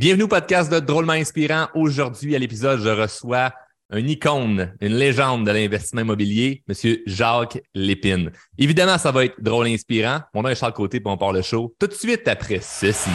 Bienvenue au podcast de Drôlement Inspirant. Aujourd'hui, à l'épisode, je reçois un icône, une légende de l'investissement immobilier, Monsieur Jacques Lépine. Évidemment, ça va être drôle et inspirant. Mon nom est Charles Côté, puis on part le show tout de suite après ceci.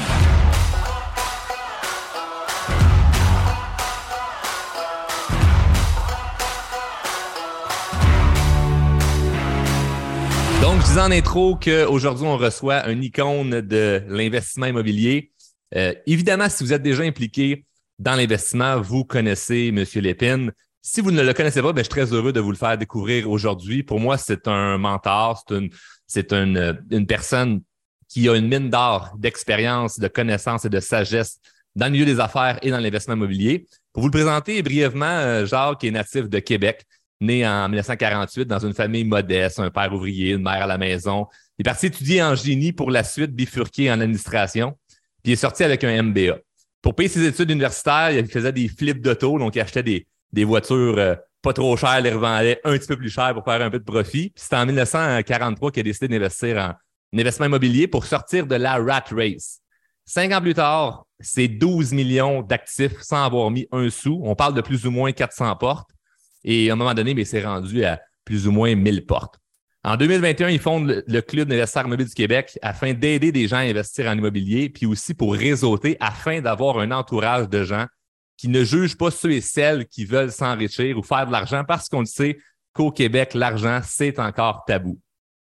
Donc, je disais en intro qu'aujourd'hui, on reçoit un icône de l'investissement immobilier. Euh, évidemment, si vous êtes déjà impliqué dans l'investissement, vous connaissez M. Lépine. Si vous ne le connaissez pas, ben, je suis très heureux de vous le faire découvrir aujourd'hui. Pour moi, c'est un mentor, c'est une, une, une personne qui a une mine d'or, d'expérience, de connaissances et de sagesse dans le milieu des affaires et dans l'investissement immobilier. Pour vous le présenter brièvement, euh, Jacques est natif de Québec né en 1948 dans une famille modeste, un père ouvrier, une mère à la maison. Il est parti étudier en génie pour la suite bifurquer en administration, puis il est sorti avec un MBA. Pour payer ses études universitaires, il faisait des flips d'auto, donc il achetait des, des voitures euh, pas trop chères, les revendait un petit peu plus cher pour faire un peu de profit. Puis c'est en 1943 qu'il a décidé d'investir en investissement immobilier pour sortir de la rat race. Cinq ans plus tard, c'est 12 millions d'actifs sans avoir mis un sou. On parle de plus ou moins 400 portes. Et à un moment donné, c'est rendu à plus ou moins 1000 portes. En 2021, ils fondent le, Club d'investisseurs immobiliers du Québec afin d'aider des gens à investir en immobilier, puis aussi pour réseauter afin d'avoir un entourage de gens qui ne jugent pas ceux et celles qui veulent s'enrichir ou faire de l'argent parce qu'on le sait qu'au Québec, l'argent, c'est encore tabou.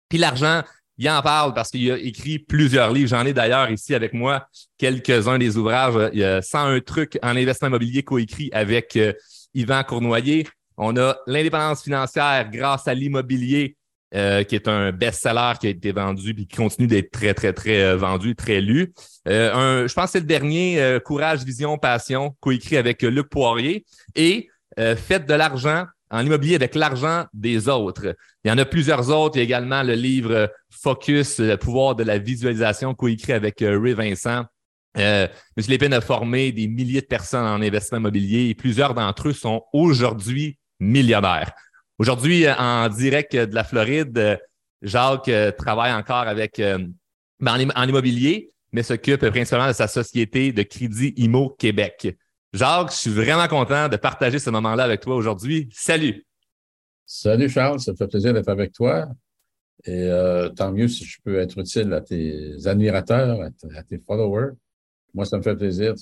Puis l'argent, il en parle parce qu'il a écrit plusieurs livres. J'en ai d'ailleurs ici avec moi quelques-uns des ouvrages. Il y a 101 trucs en investissement immobilier coécrit avec euh, Yvan Cournoyer. On a l'indépendance financière grâce à l'immobilier, euh, qui est un best-seller qui a été vendu et qui continue d'être très, très, très euh, vendu, très lu. Euh, je pense que c'est le dernier, Courage, Vision, Passion, coécrit avec Luc Poirier. Et Faites de l'argent en immobilier avec l'argent des autres. Il y en a plusieurs autres. Il y a également le livre Focus, le pouvoir de la visualisation, coécrit avec Ray Vincent. Euh, M. Lépine a formé des milliers de personnes en investissement immobilier et plusieurs d'entre eux sont aujourd'hui millionnaire. Aujourd'hui, euh, en direct de la Floride, euh, Jacques euh, travaille encore avec ben, en immobilier, mais s'occupe principalement de sa société de crédit IMO Québec. Jacques, je suis vraiment content de partager ce moment-là avec toi aujourd'hui. Salut. Salut Charles, ça me fait plaisir d'être avec toi. Et tant mieux si je peux être utile à tes admirateurs, à tes followers. Moi, ça me fait plaisir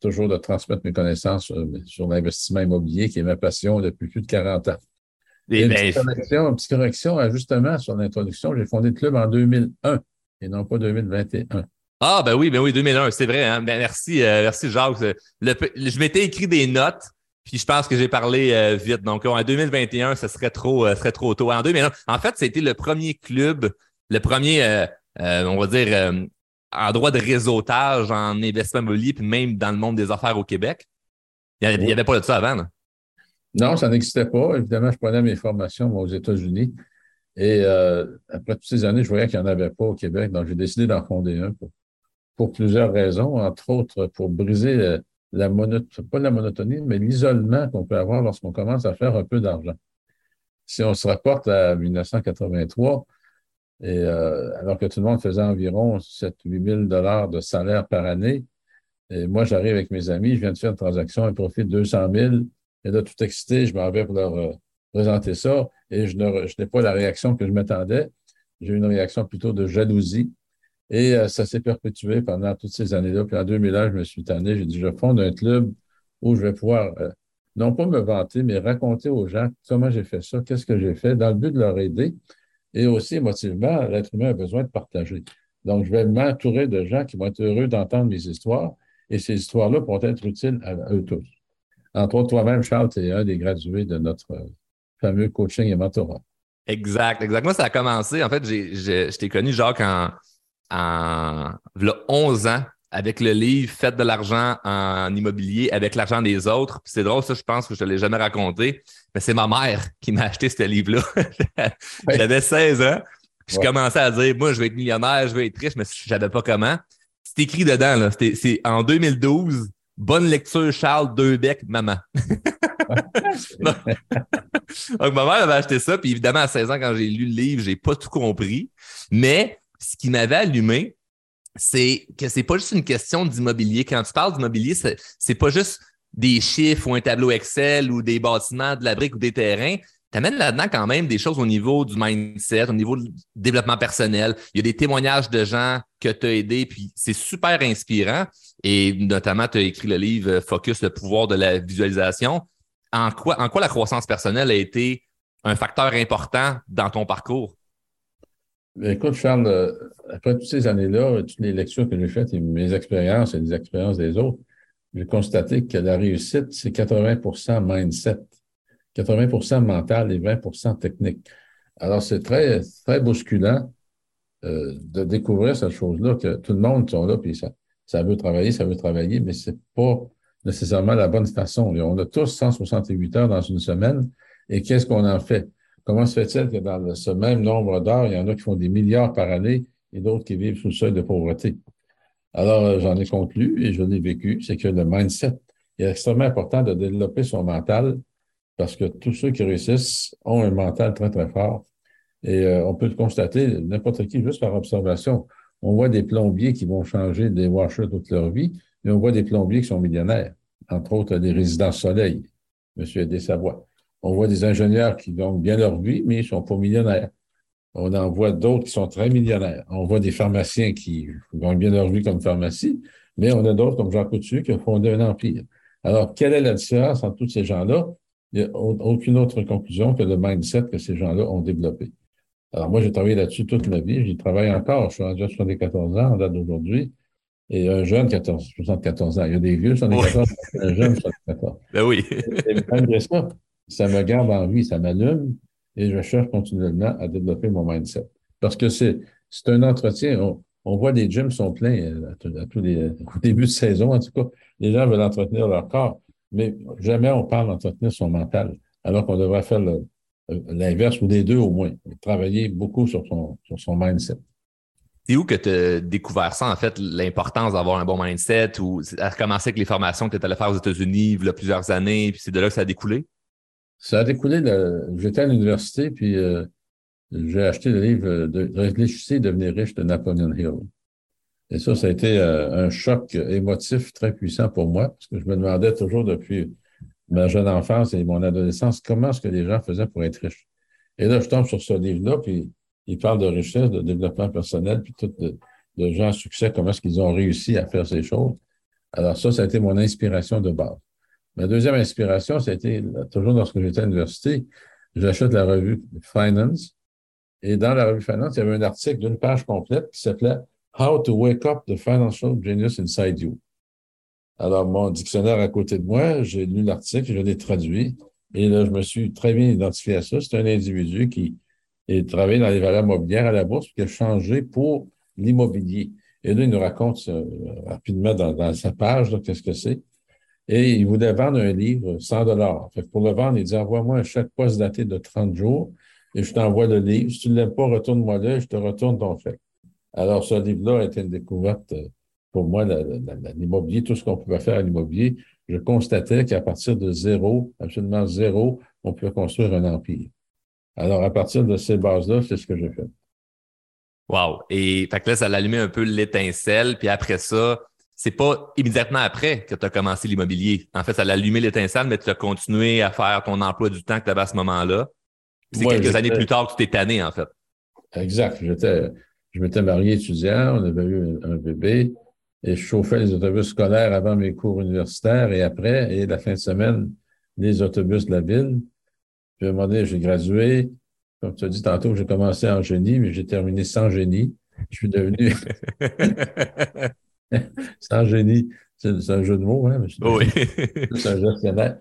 toujours de transmettre mes connaissances sur, l'investissement immobilier, qui est ma passion depuis plus de 40 ans. Et une, ben, petite correction, une petite correction, ajustement sur l'introduction. J'ai fondé le club en 2001 et non pas 2021. Ah, ben oui, ben oui, 2001, c'est vrai. Hein? Ben, merci, euh, merci Jacques. je m'étais écrit des notes, puis je pense que j'ai parlé euh, vite. Donc, en 2021, ce serait trop, euh, serait trop tôt. En 2001, en fait, c'était le premier club, le premier, on va dire, en droit de réseautage en investissement immobilier, puis même dans le monde des affaires au Québec? Il n'y avait, pas de ça avant. Non, ça n'existait pas. Évidemment, je prenais mes formations aux États-Unis. Et euh, après toutes ces années, je voyais qu'il n'y en avait pas au Québec. Donc, j'ai décidé d'en fonder un pour, plusieurs raisons, entre autres pour briser euh, la monotonie, pas la monotonie, mais l'isolement qu'on peut avoir lorsqu'on commence à faire un peu d'argent. Si on se rapporte à 1983, et euh, alors que tout le monde faisait environ 7-8 000 dollars de salaire par année, et moi, j'arrive avec mes amis, je viens de faire une transaction, un profit de 200 000, et là, tout excité, je m'en vais pour leur euh, présenter ça, et je n'ai pas la réaction que je m'attendais. J'ai eu une réaction plutôt de jalousie, et euh, ça s'est perpétué pendant toutes ces années-là. Puis en 2001, je me suis tanné, j'ai dit, je fonde un club où je vais pouvoir, non pas me vanter, mais raconter aux gens comment j'ai fait ça, qu'est-ce que j'ai fait, dans le but de leur aider. Et aussi, émotivement, l'être humain a besoin de partager. Donc, je vais m'entourer de gens qui vont être heureux d'entendre mes histoires et ces histoires-là pourront être utiles à eux tous. Entre autres, toi-même, Charles, tu es un des gradués de notre fameux coaching et mentorat. Exact, exact. Moi, ça a commencé, en fait, je t'ai connu, Jacques, en, en 11 ans avec le livre Faites de l'argent en immobilier avec l'argent des autres. C'est drôle, ça, je pense que je ne l'ai jamais raconté, mais c'est ma mère qui m'a acheté ce livre-là. J'avais 16 ans. Je commençais à dire, moi, je vais être millionnaire, je vais être riche, mais je savais pas comment. C'est écrit dedans, là. C'est en 2012. Bonne lecture, Charles, deux becs, maman. Donc, ma mère avait acheté ça, puis évidemment, à 16 ans, quand j'ai lu le livre, j'ai pas tout compris. Mais ce qui m'avait allumé, c'est que c'est pas juste une question d'immobilier. Quand tu parles d'immobilier, c'est, c'est pas juste des chiffres ou un tableau Excel ou des bâtiments, de la brique ou des terrains. Tu amènes là-dedans quand même des choses au niveau du mindset, au niveau du développement personnel. Il y a des témoignages de gens que tu as aidés, puis c'est super inspirant. Et notamment, tu as écrit le livre Focus, le pouvoir de la visualisation. En quoi, en quoi la croissance personnelle a été un facteur important dans ton parcours? Ben, écoute, Charles, euh, après toutes ces années-là, toutes les lectures que j'ai faites et mes expériences et les expériences des autres, j'ai constaté que la réussite, c'est 80% mindset, 80% mental et 20% technique. Alors, c'est très, très bousculant euh, de découvrir cette chose-là, que tout le monde sont là, puis ça, ça veut travailler, ça veut travailler, mais c'est pas nécessairement la bonne façon. on a tous 168 heures dans une semaine, et qu'est-ce qu'on en fait? Comment se fait-il que dans ce même nombre d'heures, il y en a qui font des milliards par année et d'autres qui vivent sous le seuil de pauvreté? Alors, euh, j'en ai conclu et je l'ai vécu, c'est que le mindset est extrêmement important de développer son mental parce que tous ceux qui réussissent ont un mental très, très fort. Et euh, on peut le constater, n'importe qui, juste par observation. On voit des plombiers qui vont changer des washers toute leur vie, mais on voit des plombiers qui sont millionnaires, entre autres des résidences soleil, M. Desavois. On voit des ingénieurs qui gagnent bien leur vie, mais ils ne sont pas millionnaires. On en voit d'autres qui sont très millionnaires. On voit des pharmaciens qui gagnent bien leur vie comme pharmacie, mais on a d'autres comme Jean Coutu qui ont fondé un empire. Alors, quelle est la différence entre tous ces gens-là? Il n'y a aucune autre conclusion que le mindset que ces gens-là ont développé. Alors, moi, j'ai travaillé là-dessus toute ma vie. J'y travaille encore. Je suis rendu à 74 ans en date d'aujourd'hui. Et un jeune, 14, 74 ans. Il y a des vieux 74, oui. un jeune 74. Ben oui. et malgré ça, ça me garde en vie, ça m'allume et je cherche continuellement à développer mon mindset. Parce que c'est, c'est un entretien. On, voit les gyms sont pleins euh, à, tous les, au début de saison, en tout cas. Les gens veulent entretenir leur corps, mais jamais on parle d'entretenir son mental, alors qu'on devrait faire euh, l'inverse ou les deux au moins. Travailler beaucoup sur son, sur son mindset. C'est où que tu as découvert ça, en fait, l'importance d'avoir un bon mindset ou à commencer avec les formations que tu allé faire aux États-Unis il y a plusieurs années, puis c'est de là que ça a découlé? Ça a découlé, de... j'étais à l'université, puis euh, j'ai acheté le livre de Réfléchissez, devenir riche de Napoleon Hill. Et ça, ça a été euh, un choc émotif très puissant pour moi, parce que je me demandais toujours depuis ma jeune enfance et mon adolescence, comment est-ce que les gens faisaient pour être riches? Et là, je tombe sur ce livre-là, puis il parle de richesse, de développement personnel, puis tout de, de gens à succès, comment est-ce qu'ils ont réussi à faire ces choses. Alors ça, ça a été mon inspiration de base. Ma deuxième inspiration, c'était toujours lorsque j'étais à l'université, j'achète la revue Finance. Et dans la revue Finance, il y avait un article d'une page complète qui s'appelait How to Wake Up the Financial Genius Inside You. Alors, mon dictionnaire à côté de moi, j'ai lu l'article, je l'ai traduit. Et là, je me suis très bien identifié à ça. C'est un individu qui est travaillé dans les valeurs mobilières à la bourse, qui a changé pour l'immobilier. Et là, il nous raconte euh, rapidement dans, sa page, qu'est-ce que c'est. Et il voulait vendre un livre 100 dollars. Pour le vendre, il dit envoie-moi un chèque poste daté de 30 jours et je t'envoie le livre. Si tu ne l'aimes pas, retourne-moi là et je te retourne ton chèque. Alors, ce livre-là a été une découverte euh, pour moi, l'immobilier, tout ce qu'on pouvait faire à l'immobilier. Je constatais qu'à partir de zéro, absolument zéro, on pouvait construire un empire. Alors, à partir de ces bases-là, c'est ce que j'ai fait. Wow. Et fait que là, ça allumé un peu l'étincelle. Puis après ça, c'est pas immédiatement après que tu as commencé l'immobilier. En fait, ça a allumé l'étincelle, mais tu as continué à faire ton emploi du temps que tu avais à ce moment-là. C'est quelques années plus tard que tu t'es tanné, en fait. Exact. J'étais, je m'étais marié étudiant, on avait eu un bébé et je chauffais les autobus scolaires avant mes cours universitaires et après, et la fin de semaine, les autobus de la ville. Puis à un moment donné, j'ai gradué. Comme tu as dit tantôt, j'ai commencé en génie, mais j'ai terminé sans génie. Je suis devenu Sans génie. C'est un jeu de mots, hein? Mais oui. c'est un gestionnaire.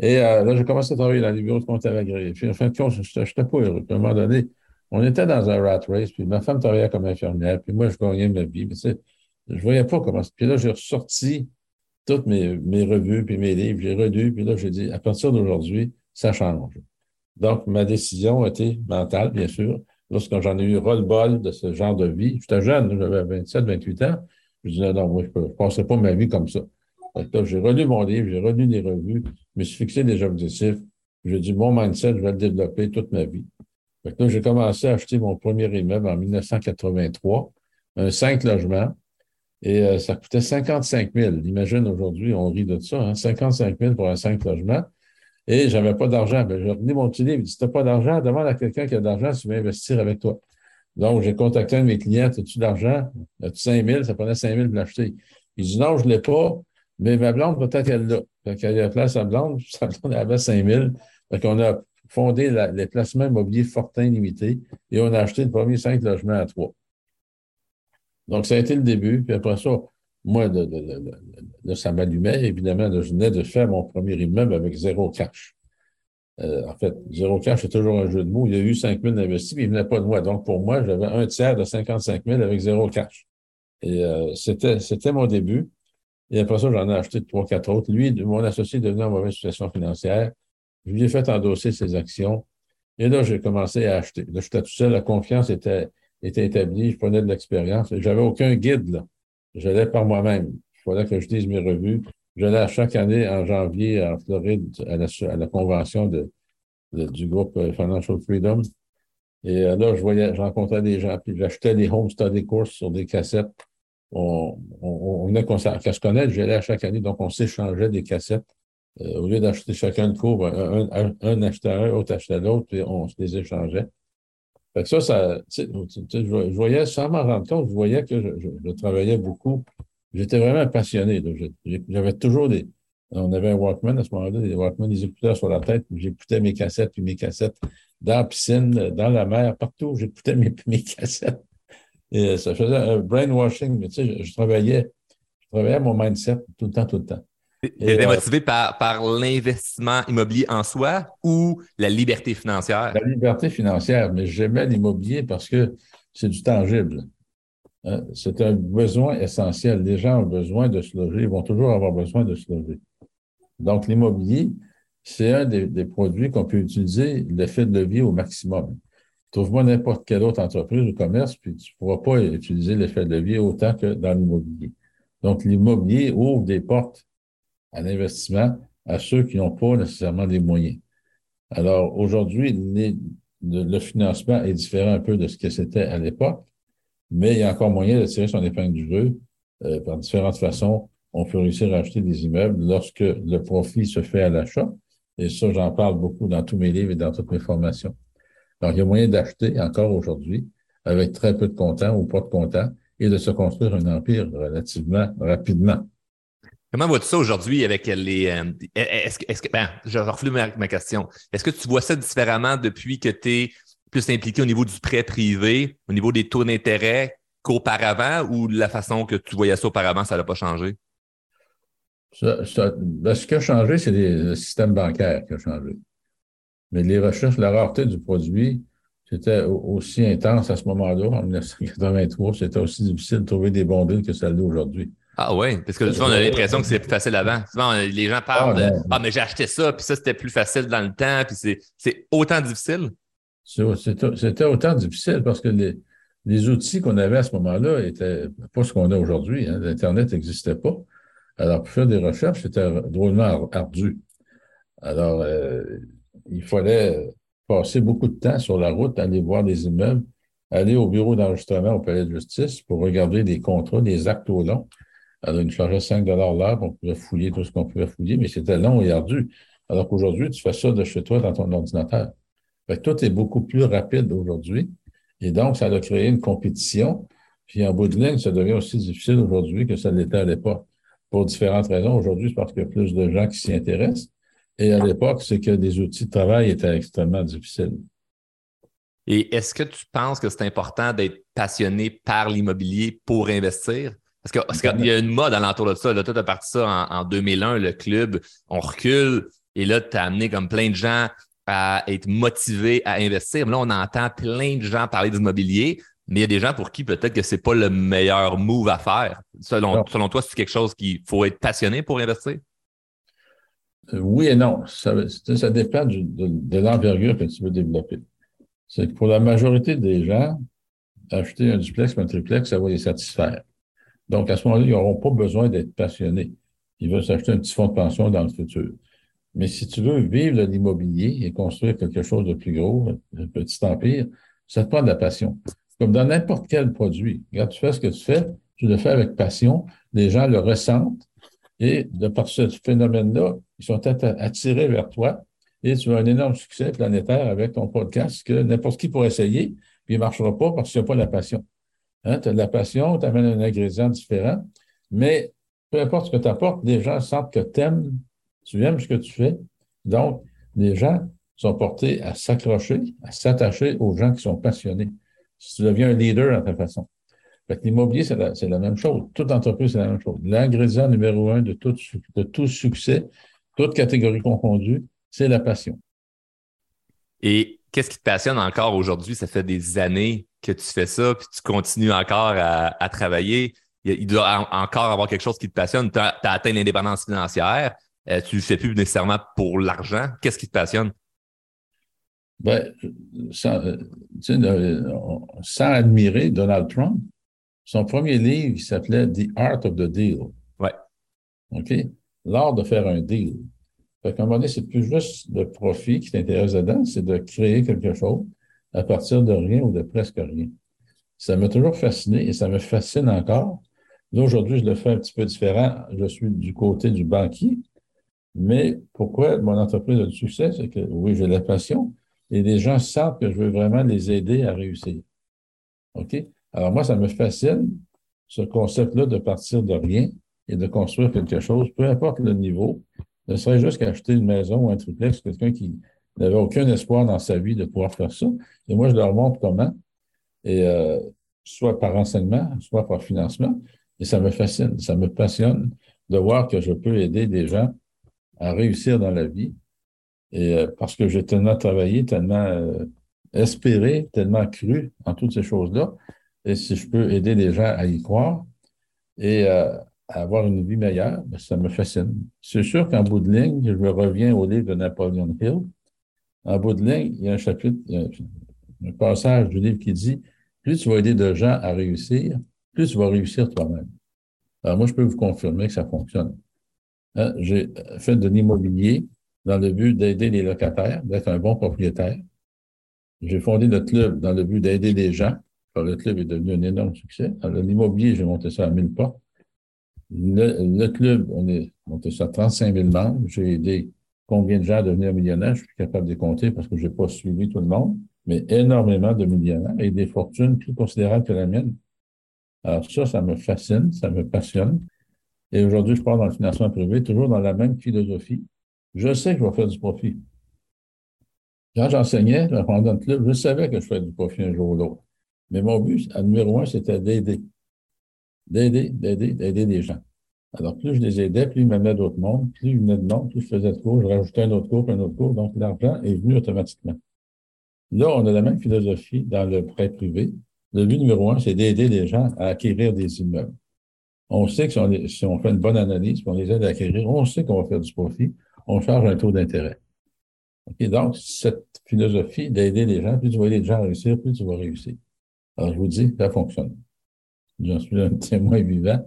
Et euh, là, j'ai commencé à travailler dans les bureaux de comptable agréé. Puis, en fin de compte, je n'étais pas heureux. Puis, à un moment donné, on était dans un rat race, puis ma femme travaillait comme infirmière, puis moi, je gagnais ma vie. Mais je voyais pas comment. Puis là, j'ai ressorti toutes mes, mes revues, puis mes livres, j'ai relu, puis là, j'ai dit, à partir d'aujourd'hui, ça change. Donc, ma décision était mentale, bien sûr. Lorsque j'en ai eu ras-le-bol de ce genre de vie, j'étais jeune, j'avais 27, 28 ans, je disais, non, moi, je ne passerai pas ma vie comme ça. J'ai relu mon livre, j'ai relu les revues, je me suis fixé des objectifs. J'ai dit, mon mindset, je vais le développer toute ma vie. j'ai commencé à acheter mon premier immeuble en 1983, un cinq logements, Et euh, ça coûtait 55 000. Imagine aujourd'hui, on rit de ça, hein, 55 000 pour un 5 logements. Et j'avais pas d'argent. Ben, j'ai revenu mon petit livre. Si t'as pas d'argent, demande à quelqu'un qui a de l'argent si tu veux investir avec toi. Donc, j'ai contacté un de mes clients. As-tu de l'argent? As-tu 5 000? Ça prenait 5 000 pour l'acheter. Il dit, non, je l'ai pas, mais ma blonde, peut-être qu'elle l'a. Fait qu'elle a place à blonde, sa blonde avait 5 000. Fait qu'on a fondé les placements immobiliers Fortin Limité et on a acheté le premier 5 logements à 3. Donc, ça a été le début. Puis après ça, moi, de, de, de, ça m'allumait. Évidemment, je venais de faire mon premier immeuble avec zéro cash. Euh, en fait, zéro cash, c'est toujours un jeu de mots. Il y a eu 5 000 d'investis, mais il venait pas de moi. Donc, pour moi, j'avais un tiers de 55 000 avec zéro cash. Et euh, c'était, mon début. Et après ça, j'en ai acheté trois, quatre autres. Lui, mon associé devenu en mauvaise situation financière. Je lui ai fait endosser ses actions. Et là, j'ai commencé à acheter. Là, j'étais tout seul. La confiance était, était établie. Je prenais de l'expérience. J'avais aucun guide, là. J'allais par moi-même. Il fallait que je dise mes revues. J'allais à chaque année en janvier en Floride à la, convention de, du groupe euh, Financial Freedom. Et euh, là, je voyais, je rencontrais des gens, puis j'achetais des home study courses sur des cassettes. On, venait qu'à se connaître, j'allais à chaque année, donc on s'échangeait des cassettes. Euh, au lieu d'acheter chacun de cours, un, un, un, achetait un, l'autre achetait l'autre, puis on se les échangeait. Ça, ça je, voyais, sans m'en rendre compte, je voyais que je, je, travaillais beaucoup. J'étais vraiment passionné. J'avais toujours des. On avait un Walkman à ce moment-là, des Walkman, des écouteurs sur la tête. J'écoutais mes cassettes, puis mes cassettes dans la piscine, dans la mer, partout. J'écoutais mes, cassettes. Et ça faisait un brainwashing, mais tu sais, je, travaillais, je travaillais mon mindset tout le temps, tout le temps. Tu étais euh, motivé par, par l'investissement immobilier en soi ou la liberté financière? La liberté financière, mais j'aimais l'immobilier parce que c'est du tangible. Hein, c'est un besoin essentiel. Les gens ont besoin de se loger, ils vont toujours avoir besoin de se loger. Donc, l'immobilier, c'est un des, des produits qu'on peut utiliser l'effet de levier au maximum. Trouve-moi n'importe quelle autre entreprise ou commerce, puis tu ne pourras pas utiliser l'effet de levier autant que dans l'immobilier. Donc, l'immobilier ouvre des portes à l'investissement à ceux qui n'ont pas nécessairement des moyens. Alors, aujourd'hui, le financement est différent un peu de ce que c'était à l'époque, mais il y a encore moyen de tirer son épingle du jeu euh, par différentes façons. On peut réussir à acheter des immeubles lorsque le profit se fait à l'achat. Et ça, j'en parle beaucoup dans tous mes livres et dans toutes mes formations. Donc, il y a moyen d'acheter encore aujourd'hui avec très peu de comptants ou pas de comptants et de se construire un empire relativement rapidement. Comment vois-tu ça aujourd'hui avec les. Euh, est-ce, est-ce que. Ben, je reflue ma, question. Est-ce que tu vois ça différemment depuis que tu es plus impliqué au niveau du prêt privé, au niveau des taux d'intérêt qu'auparavant ou la façon que tu voyais ça auparavant, ça n'a pas changé? Ben, ce qui a changé, c'est le système bancaire qui a changé. Mais les recherches, la rareté du produit, c'était aussi intense à ce moment-là, en 1983. C'était aussi difficile de trouver des bons que ça l'est aujourd'hui. Ah oui, parce que souvent, on a l'impression que c'est plus facile avant. Souvent, les gens parlent ah, de Ah, mais j'ai acheté ça, puis ça, c'était plus facile dans le temps, puis c'est autant difficile. C'était autant difficile parce que les, les outils qu'on avait à ce moment-là n'étaient pas ce qu'on a aujourd'hui. Hein. L'Internet n'existait pas. Alors, pour faire des recherches, c'était drôlement ardu. Alors, euh, il fallait passer beaucoup de temps sur la route, aller voir des immeubles, aller au bureau d'enregistrement au palais de justice pour regarder des contrats, des actes au long. Alors, il chargeait 5 l'heure, on pouvait fouiller tout ce qu'on pouvait fouiller, mais c'était long et ardu. Alors qu'aujourd'hui, tu fais ça de chez toi dans ton ordinateur. Fait tout est beaucoup plus rapide aujourd'hui. Et donc, ça a créé une compétition. Puis en bout de ligne, ça devient aussi difficile aujourd'hui que ça l'était à l'époque. Pour différentes raisons. Aujourd'hui, c'est parce qu'il y a plus de gens qui s'y intéressent. Et à l'époque, c'est que des outils de travail étaient extrêmement difficiles. Et est-ce que tu penses que c'est important d'être passionné par l'immobilier pour investir? Parce qu'il y a une mode alentour de ça. Là, tu as parti ça en, 2001, le club, on recule, et là, tu as amené comme plein de gens à être motivés à investir. là, on entend plein de gens parler d'immobilier, mais il y a des gens pour qui peut-être que c'est pas le meilleur move à faire. Selon, selon toi, c'est quelque chose qu'il faut être passionné pour investir? Euh, oui et non. Ça, ça dépend de, de l'envergure que tu veux développer. C'est que pour la majorité des gens, acheter un duplex ou un triplex, ça va les satisfaire. Donc, à ce moment-là, ils n'auront pas besoin d'être passionnés. Ils veulent s'acheter un petit fonds de pension dans le futur. Mais si tu veux vivre de l'immobilier et construire quelque chose de plus gros, un petit empire, ça te prend de la passion. Comme dans n'importe quel produit. Regarde, tu fais ce que tu fais, tu le fais avec passion, les gens le ressentent et de par ce phénomène-là, ils sont attirés vers toi et tu as un énorme succès planétaire avec ton podcast que n'importe qui pourrait essayer, puis il ne marchera pas parce qu'il n'y a pas la passion. Hein, tu as de la passion, tu amènes un ingrédient différent, mais peu importe ce que tu apportes, les gens sentent que tu aimes, tu aimes ce que tu fais. Donc, les gens sont portés à s'accrocher, à s'attacher aux gens qui sont passionnés. Si tu deviens un leader à ta façon. l'immobilier, c'est la, même chose. Toute entreprise, c'est la même chose. L'ingrédient numéro un de tout, de tout succès, toute catégorie confondue, c'est la passion. Et qu'est-ce qui te passionne encore aujourd'hui? Ça fait des années que tu fais ça, puis tu continues encore à, travailler. Il, doit encore avoir quelque chose qui te passionne. Tu as, atteint l'indépendance financière. Euh, tu ne le fais plus nécessairement pour l'argent. Qu'est-ce qui te passionne? Ben, sans, sans, admirer Donald Trump, son premier livre s'appelait The Art of the Deal. Ouais. OK? L'art de faire un deal. Fait qu'à un moment donné, c'est plus juste le profit qui t'intéresse dedans, c'est de créer quelque chose à partir de rien ou de presque rien. Ça m'a toujours fasciné et ça me fascine encore. Là, aujourd'hui, je le fais un petit peu différent. Je suis du côté du banquier. Mais pourquoi mon entreprise a du succès? C'est que oui, j'ai la passion et les gens sentent que je veux vraiment les aider à réussir. OK? Alors moi, ça me fascine, ce concept-là de partir de rien et de construire quelque chose, peu importe le niveau, ne serait juste qu'acheter une maison ou un triplex, quelqu'un qui n'avait aucun espoir dans sa vie de pouvoir faire ça. Et moi, je leur montre comment, et euh, soit par renseignement, soit par financement. Et ça me fascine, ça me passionne de voir que je peux aider des gens à réussir dans la vie. Et euh, parce que j'ai tellement travaillé, tellement euh, espéré, tellement cru en toutes ces choses-là. Et si je peux aider les gens à y croire et à avoir une vie meilleure, ben, ça me fascine. C'est sûr qu'en bout de ligne, je reviens au livre de Napoleon Hill. En bout de ligne, il y a un chapitre, un passage du livre qui dit Plus tu vas aider de gens à réussir, plus tu vas réussir toi-même. Alors, moi, je peux vous confirmer que ça fonctionne. Hein, j'ai fait de l'immobilier dans le but d'aider les locataires, d'être un bon propriétaire. J'ai fondé le club dans le but d'aider les gens. le club est devenu un énorme succès. l'immobilier, j'ai monté ça à mille pas. Le, club, on est monté sur 35 000 membres. J'ai aidé combien de gens à devenir millionnaires? Je suis capable de les compter parce que je n'ai pas suivi tout le monde, mais énormément de millionnaires et des fortunes plus considérables que la mienne. Alors ça, ça me fascine, ça me passionne. Et aujourd'hui, je pars dans le financement privé, toujours dans la même philosophie. Je sais que je vais faire du profit. Quand j'enseignais, pendant le club, je savais que je ferais du profit un jour ou l'autre. Mais mon but, à numéro un, c'était d'aider d'aider, d'aider, d'aider des gens. Alors, plus je les aidais, plus ils m'amenaient d'autres mondes, plus ils venaient de monde, plus je faisais de cours, je rajoutais un autre cours, un autre cours, donc l'argent est venu automatiquement. Là, on a la même philosophie dans le prêt privé. Le but numéro un, c'est d'aider les gens à acquérir des immeubles. On sait que si on, fait une bonne analyse, on les aide à acquérir, on sait qu'on va faire du profit, on charge un taux d'intérêt. Okay, donc, cette philosophie d'aider les gens, plus tu vas aider les gens à réussir, plus tu vas réussir. Alors, je vous dis, ça fonctionne. J'en suis un témoin vivant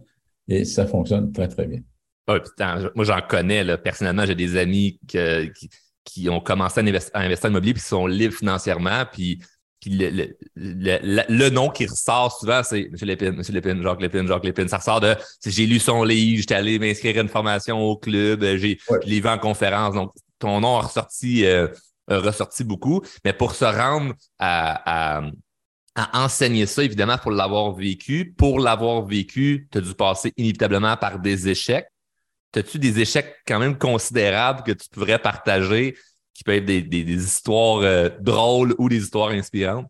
et ça fonctionne très, très bien. moi, j'en connais. Là, personnellement, j'ai des amis qui, ont commencé à investir, en immobilier puis qui sont libres financièrement. Puis, le, nom qui ressort souvent, c'est M. Lépine, M. Lépine, Jacques Lépine, Jacques Lépine. Ça ressort de j'ai lu son livre, j'étais allé m'inscrire à une formation au club, j'ai je l'ai vu en conférence. Donc, ton nom a ressorti, euh, ressorti beaucoup. Mais pour se rendre à à enseigner ça, évidemment, pour l'avoir vécu. Pour l'avoir vécu, tu as dû passer inévitablement par des échecs. As-tu des échecs quand même considérables que tu pourrais partager, qui peuvent être des, histoires euh, drôles ou des histoires inspirantes?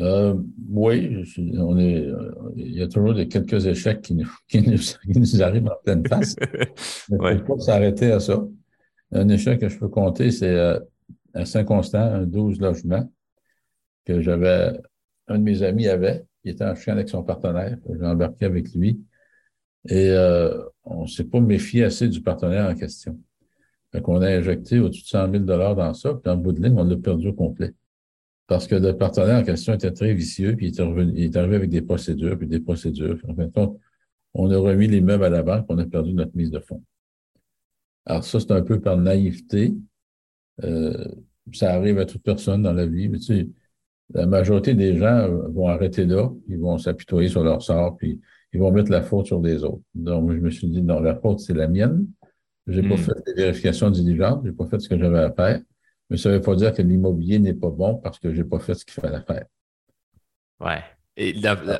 Euh, oui, on est, euh, il y a toujours des, quelques échecs qui nous, qui nous, arrivent en pleine face. Il ne faut pas s'arrêter à ça. Un échec que je peux compter, c'est à Saint-Constant, un 12 logements que j'avais, un de mes amis avait, qui était en chien avec son partenaire. J'ai embarqué avec lui. Et euh, on ne s'est pas méfié assez du partenaire en question. Fait qu'on a injecté au-dessus de 100 000 dans ça, puis en bout de ligne, on l'a perdu au complet. Parce que le partenaire en question était très vicieux, puis il est, revenu, il arrivé avec des procédures, puis des procédures. en fait, on a remis les meubles à la banque, on a perdu notre mise de fonds. Alors ça, c'est un peu par naïveté. Euh, ça arrive à toute personne dans la vie, mais tu sais, la majorité des gens vont arrêter là, ils vont s'apitoyer sur leur sort, puis ils vont mettre la faute sur les autres. Donc, je me suis dit, non, la faute, c'est la mienne. J'ai pas hmm. fait des vérifications diligentes, j'ai pas fait ce que j'avais à faire. Mais ça ne veut pas dire que l'immobilier n'est pas bon parce que j'ai pas fait ce qu'il fallait faire. Ouais. Et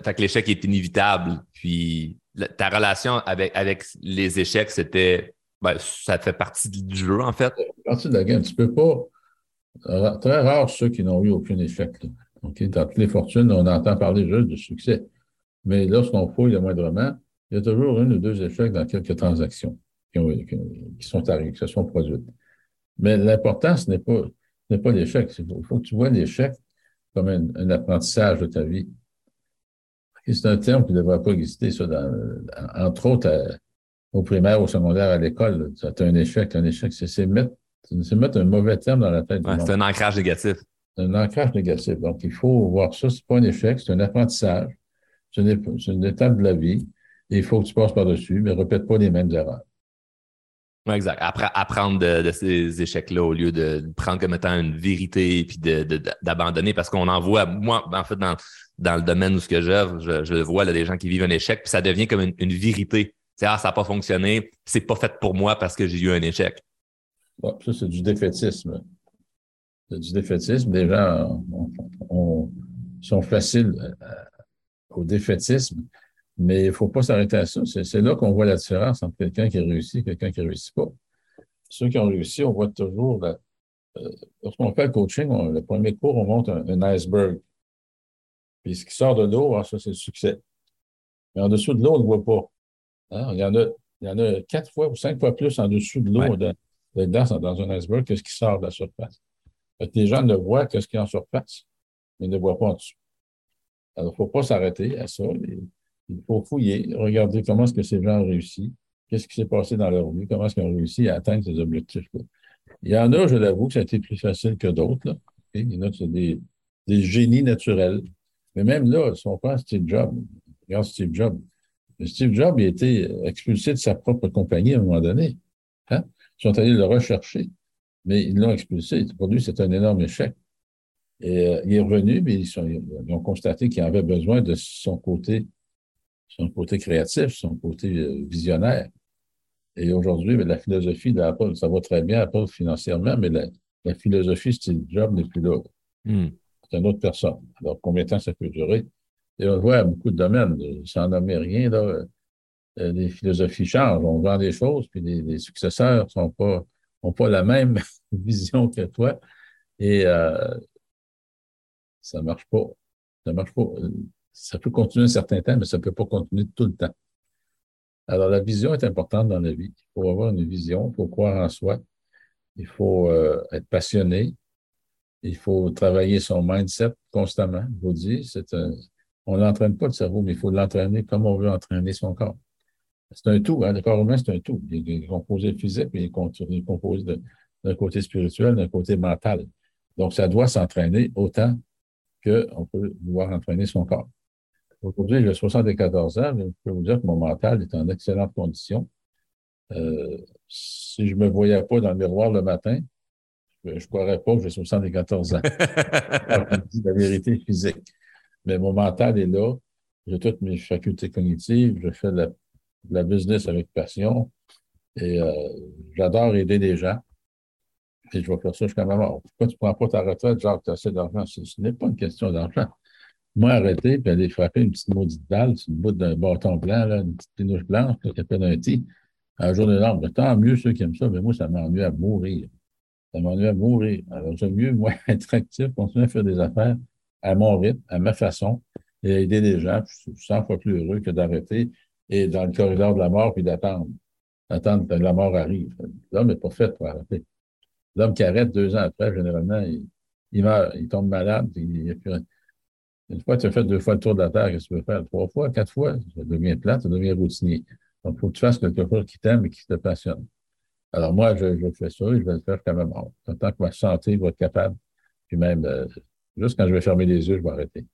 fait que l'échec est inévitable. Puis ta relation avec, avec les échecs, c'était ben, ça fait partie du jeu, en fait. Ça fait partie de la game. Tu peux pas. Très rare ceux qui n'ont eu aucun échec. Dans toutes les fortunes, on entend parler juste de succès. Mais lorsqu'on fouille le moindrement, il y a toujours une ou deux échecs dans quelques transactions qui, sont arrivées, qui se sont produites. Mais l'important, ce n'est pas, pas l'échec. Il faut que tu vois l'échec comme un, apprentissage de ta vie. C'est un terme qui ne devrait pas exister, ça, entre autres, au primaire, au secondaire, à l'école. C'est un échec. Un échec, c'est mettre, mettre un mauvais terme dans la tête ouais, C'est un ancrage négatif. C'est un ancrage négatif. Donc, il faut voir ça. C'est pas un échec, c'est un apprentissage. C'est une, étape de la vie. Et il faut que tu passes par-dessus, mais répète pas les mêmes erreurs. Oui, exact. Apprendre de, ces échecs-là au lieu de prendre comme étant une vérité et puis d'abandonner parce qu'on en voit, moi, en fait, dans, dans le domaine où ce que j'œuvre, je, je vois là, des gens qui vivent un échec, puis ça devient comme une, une vérité. C'est ah, ça n'a pas fonctionné, c'est pas fait pour moi parce que j'ai eu un échec. Ça, c'est du défaitisme. C'est du défaitisme. Les gens sont faciles euh, au défaitisme, mais il ne faut pas s'arrêter à ça. C'est là qu'on voit la différence entre quelqu'un qui réussit et quelqu'un qui ne réussit pas. Ceux qui ont réussi, on voit toujours, euh, lorsqu'on fait le coaching, le premier cours, on monte un, iceberg. Puis ce qui sort de l'eau, ah, ça, c'est le succès. Mais en dessous de l'eau, on ne le voit pas. Hein, il, y en a, il y en a quatre fois ou cinq fois plus en dessous de l'eau dans, dans, un iceberg que ce qui sort de la surface? les gens ne voient que ce qui est en surface, mais ne voient pas en dessous. Alors, il ne faut pas s'arrêter à ça. Il faut fouiller, regarder comment est-ce que ces gens ont réussi, qu'est-ce qui s'est passé dans leur vie, comment est-ce qu'ils ont réussi à atteindre ces objectifs-là. Il y en a, je l'avoue, que ça a été plus facile que d'autres. Il y en a, des, des génies naturels. Mais même là, si on prend Steve Jobs, regarde Steve Jobs, Steve Jobs il a été expulsé de sa propre compagnie à un moment donné. Ils sont allés le rechercher, mais ils l'ont expulsé. Pour lui, c'est un énorme échec. Et euh, il est revenu, mais ils, ont constaté qu'il avait besoin de son côté, son côté créatif, son côté euh, visionnaire. Et aujourd'hui, la philosophie d'Apple, ça va très bien Apple financièrement, mais la, philosophie Steve Jobs n'est plus là. Hmm. C'est une autre personne. Alors, combien de temps ça peut durer? Et on le voit à beaucoup de domaines, sans nommer rien, là, euh, les philosophies changent. On vend des choses, puis les, successeurs n'ont pas, ont pas la même vision que toi. Et euh, ça ne marche pas. Ça marche pas. Ça peut continuer un certain temps, mais ça ne peut pas continuer tout le temps. Alors, la vision est importante dans la vie. Il faut avoir une vision, il faut croire en soi, il faut euh, être passionné, il faut travailler son mindset constamment. Je vous dis, c'est un, on n'entraîne pas le cerveau, mais il faut l'entraîner comme on veut entraîner son corps. C'est un tout, hein? le corps humain, c'est un tout. Il est composé physique, il est composé d'un côté spirituel, d'un côté mental. Donc, ça doit s'entraîner autant qu'on peut vouloir entraîner son corps. Aujourd'hui, j'ai 74 ans, mais je peux vous dire que mon mental est en excellente condition. Euh, si je ne me voyais pas dans le miroir le matin, je ne croirais pas que j'ai 74 ans. la vérité physique. Mais mon mental est là. J'ai toutes mes facultés cognitives. Je fais de la, business avec passion. Et euh, j'adore aider les gens. Et je vais faire ça jusqu'à ma mort. Pourquoi tu ne prends pas ta retraite, genre, tu as assez d'argent? Ce, n'est pas une question d'argent. Moi, arrêter puis aller frapper une petite maudite balle sur le bout d'un bâton blanc, une petite pinouche blanche, qui appelle un T, un jour de l'arbre. Tant mieux ceux qui aiment ça, mais moi, ça m'ennuie à mourir. Ça m'ennuie à mourir. Alors, j'aime mieux, moi, être actif, continuer à faire des affaires, à mon rythme, à ma façon, et aider les gens. Je suis 100 fois plus heureux que d'arrêter et dans le corridor de la mort puis d'attendre. D'attendre que la mort arrive. L'homme n'est pas fait pour arrêter. L'homme qui arrête deux ans après, généralement, il, meurt, il tombe malade. Il, une fois que tu as fait deux fois le tour de la Terre, qu'est-ce que tu veux faire? Trois fois, quatre fois, ça devient plate, ça devient routinier. Donc, il faut que tu fasses quelque chose qui t'aime et qui te passionne. Alors, moi, je, fais ça et je vais le faire quand même. Tant que ma santé va être capable, puis même euh, Juste quand je vais fermer les yeux, je vais arrêter.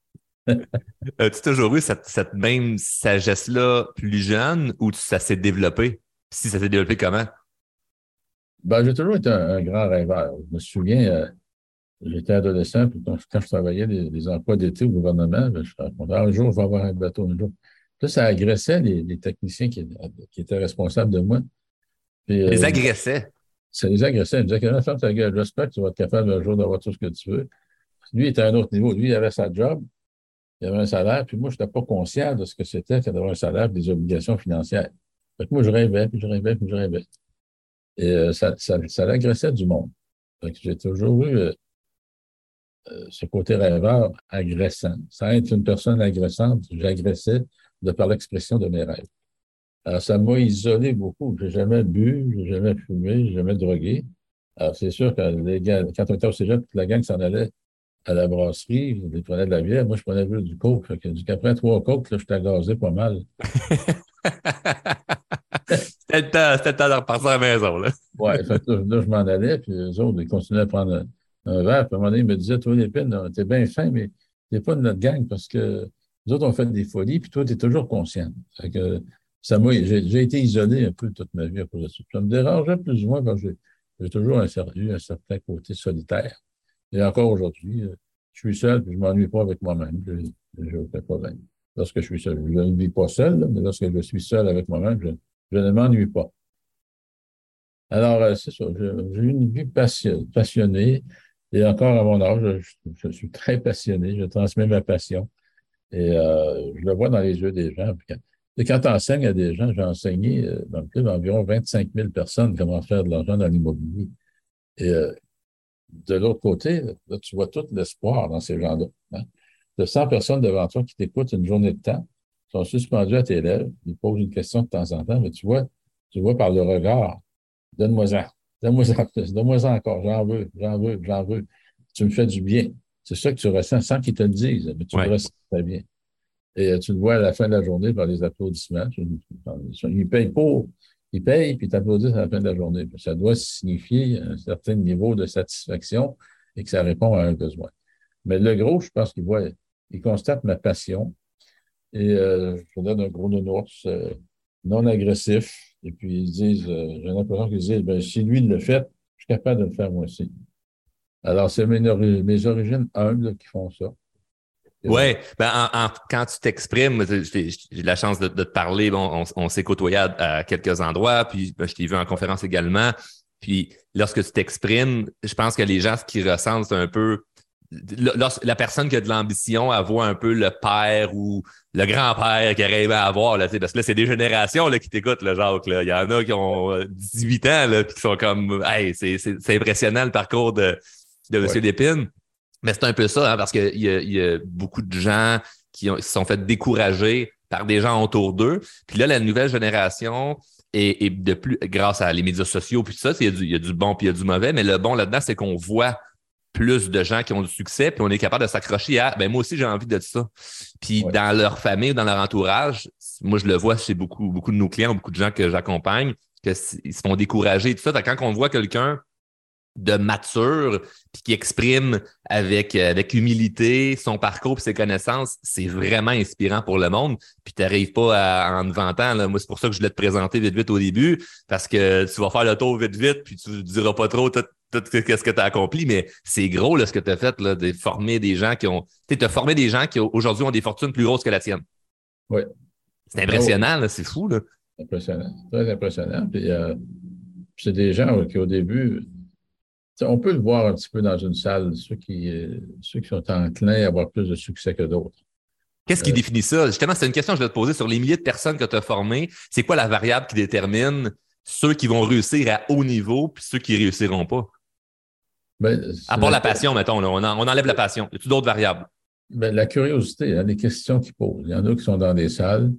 As-tu toujours eu cette, même sagesse-là plus jeune ou ça s'est développé? Si ça s'est développé comment? Ben, j'ai toujours été un, grand rêveur. Je me souviens, euh, j'étais adolescent, puis quand, je travaillais les, emplois d'été au gouvernement, ben, je racontais un jour, je vais avoir un bateau, un jour. Ça agressait les, techniciens qui, étaient responsables de moi. les euh, agressait? Ça les agressait. Ils me disaient, ferme ta gueule, j'espère que tu vas être capable un jour d'avoir tout ce que tu veux. Lui, il était à un autre niveau. Lui, il avait sa job, il avait un salaire, puis moi, je n'étais pas conscient de ce que c'était d'avoir un salaire et des obligations financières. Fait que moi, je rêvais, puis je rêvais, puis je rêvais. Et euh, ça, ça, l'agressait du monde. Fait que j'ai toujours eu euh, euh, ce côté rêveur agressant. Sans être une personne agressante, j'agressais de par l'expression de mes rêves. Alors, ça m'a isolé beaucoup. J'ai jamais bu, j'ai jamais fumé, j'ai jamais drogué. Alors, c'est sûr que les gars, quand on était au cégep, toute la gang s'en allait à la brasserie, ils prenaient de la bière. Moi, je prenais du coke. Après trois coke, là, je t'agazais pas mal. c'était le temps, c'était le temps de repartir à la maison, là. ouais, fait là, je m'en allais, puis les autres, ils continuaient à prendre un, verre. Puis à un moment donné, ils me disaient, toi, Lépine, t'es bien fin, mais t'es pas de notre gang parce que nous autres, on fait des folies, puis toi, t'es toujours conscient. Fait que ça m'a, j'ai été isolé un peu toute ma vie à cause de ça. Ça me dérangeait plus ou moins parce que j'ai toujours un, un certain côté solitaire. Et encore aujourd'hui, euh, je suis seul, puis je m'ennuie pas avec moi-même. Je n'ai aucun problème. Lorsque je suis seul, je ne vis pas seul, mais lorsque je suis seul avec moi-même, je, ne m'ennuie pas. Alors, euh, c'est ça. J'ai une vie passionnée. Et encore à mon âge, je, suis très passionné. Je transmets ma passion. Et euh, je le vois dans les yeux des gens. et quand tu enseignes à des gens, j'ai enseigné dans le club environ 25 000 personnes comment faire de l'argent dans l'immobilier. Et de l'autre côté, là, tu vois tout l'espoir dans ces gens-là. Hein. De 100 personnes devant toi qui t'écoutent une journée de temps, sont suspendues à tes lèvres, ils posent une question de temps en temps, mais tu vois, tu vois par le regard, donne-moi-en, donne-moi-en plus, donne-moi-en encore, j'en veux, j'en veux, j'en veux. Tu me fais du bien. C'est ça que tu ressens sans qu'ils te le disent, mais tu le ressens très bien. Et euh, tu le vois à la fin de la journée par les applaudissements. Ils payent pour, ils payent, puis t'applaudissent à la fin de la journée. Ça doit signifier un certain niveau de satisfaction et que ça répond à un besoin. Mais le gros, je pense qu'il voit, il constate ma passion et euh, je donne un gros nounours euh, non agressif. Et puis ils disent, euh, j'ai l'impression qu'ils disent, ben, si lui le fait, je suis capable de le faire moi aussi. Alors, c'est mes origines humbles qui font ça. Oui, ben quand tu t'exprimes, j'ai la chance de, te parler. Bon, on, s'est côtoyé à, quelques endroits, puis ben, je t'ai vu en conférence également. Puis lorsque tu t'exprimes, je pense que les gens, ce qu'ils ressentent, c'est un peu la personne qui a de l'ambition, elle voit un peu le père ou le grand-père qui rêvé à avoir, là, parce que là, c'est des générations là, qui t'écoutent, le Jacques. Là. Il y en a qui ont 18 ans, là, puis qui sont comme Hey, c'est impressionnant le parcours de, de M. Lépine. Mais c'est un peu ça, hein, parce qu'il y, y, a beaucoup de gens qui se sont fait décourager par des gens autour d'eux. Puis là, la nouvelle génération est, de plus, grâce à les médias sociaux, puis ça, il y, a du, il y a du bon puis il y a du mauvais, mais le bon là-dedans, c'est qu'on voit plus de gens qui ont du succès, puis on est capable de s'accrocher à ben moi aussi j'ai envie de ça. Puis dans leur famille, dans leur entourage, moi je le vois chez beaucoup, beaucoup de nos clients, beaucoup de gens que j'accompagne, qu'ils se font décourager et tout ça. Quand on voit quelqu'un de mature, puis qui exprime avec, euh, avec humilité son parcours et ses connaissances, c'est vraiment inspirant pour le monde. Puis tu n'arrives pas à, en te vantant. Là. Moi, c'est pour ça que je voulais te présenter vite vite au début, parce que tu vas faire le tour vite vite, puis tu ne diras pas trop tout, ce que tu as accompli, mais c'est gros là, ce que tu as fait, là, de former des gens qui ont. Tu as formé des gens qui aujourd'hui ont des fortunes plus grosses que la tienne. Oui. C'est impressionnant, c'est fou. Là. Impressionnant, très impressionnant. Puis, euh, c'est des gens qui, au début, on peut le voir un petit peu dans une salle, ceux qui, euh, ceux qui sont enclins à avoir plus de succès que d'autres. Qu'est-ce qui euh, définit ça? Justement, c'est une question que je vais te poser sur les milliers de personnes que tu as formées. C'est quoi la variable qui détermine ceux qui vont réussir à haut niveau puis ceux qui réussiront pas? Ben, à part la passion, mettons, on, enlève la passion. Y a-t-il d'autres variables? Ben, la curiosité, hein, les questions qu'ils posent. Il y en a qui sont dans des salles,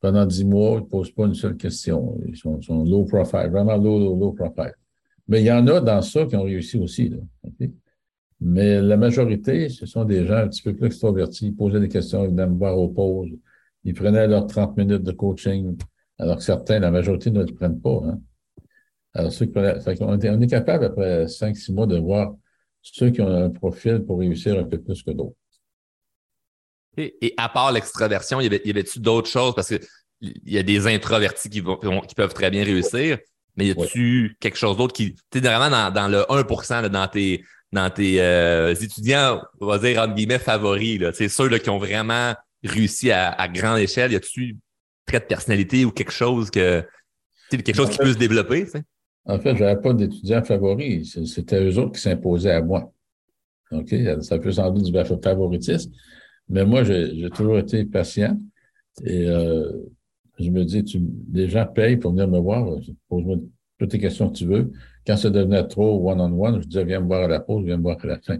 pendant dix mois, ils ne posent pas une seule question. Ils sont, sont low profile, vraiment low, low, low profile. Mais il y en a dans ça qui ont réussi aussi. Mais la majorité, ce sont des gens un petit peu plus extrovertis. Ils posaient des questions, ils venaient me voir aux pauses. Ils prenaient leurs 30 minutes de coaching, alors que certains, la majorité ne le prennent pas. Hein. Alors, ceux qui on, est, capable, après 5-6 mois, de voir ceux qui ont un profil pour réussir un peu plus que d'autres. Et, à part l'extraversion, y avait-tu d'autres choses? Parce qu'il y a des introvertis qui, qui peuvent très bien réussir, mais y a-tu quelque chose d'autre qui. Tu es vraiment dans, le 1 dans tes, dans tes euh, étudiants, on va dire, entre guillemets, favoris, c'est ceux là, qui ont vraiment réussi à, grande échelle? Y a-tu trait de personnalité ou quelque chose que quelque chose qui peut se développer? En fait, je n'avais pas d'étudiants favoris. C'était eux autres qui s'imposaient à moi. OK? Ça peut sembler du favoritisme, mais moi, j'ai toujours été patient et euh, je me dis, tu, les gens payent pour venir me voir. Pose-moi toutes les questions que tu veux. Quand ça devenait trop one-on-one, je disais, viens me voir à la pause, viens me voir à la fin.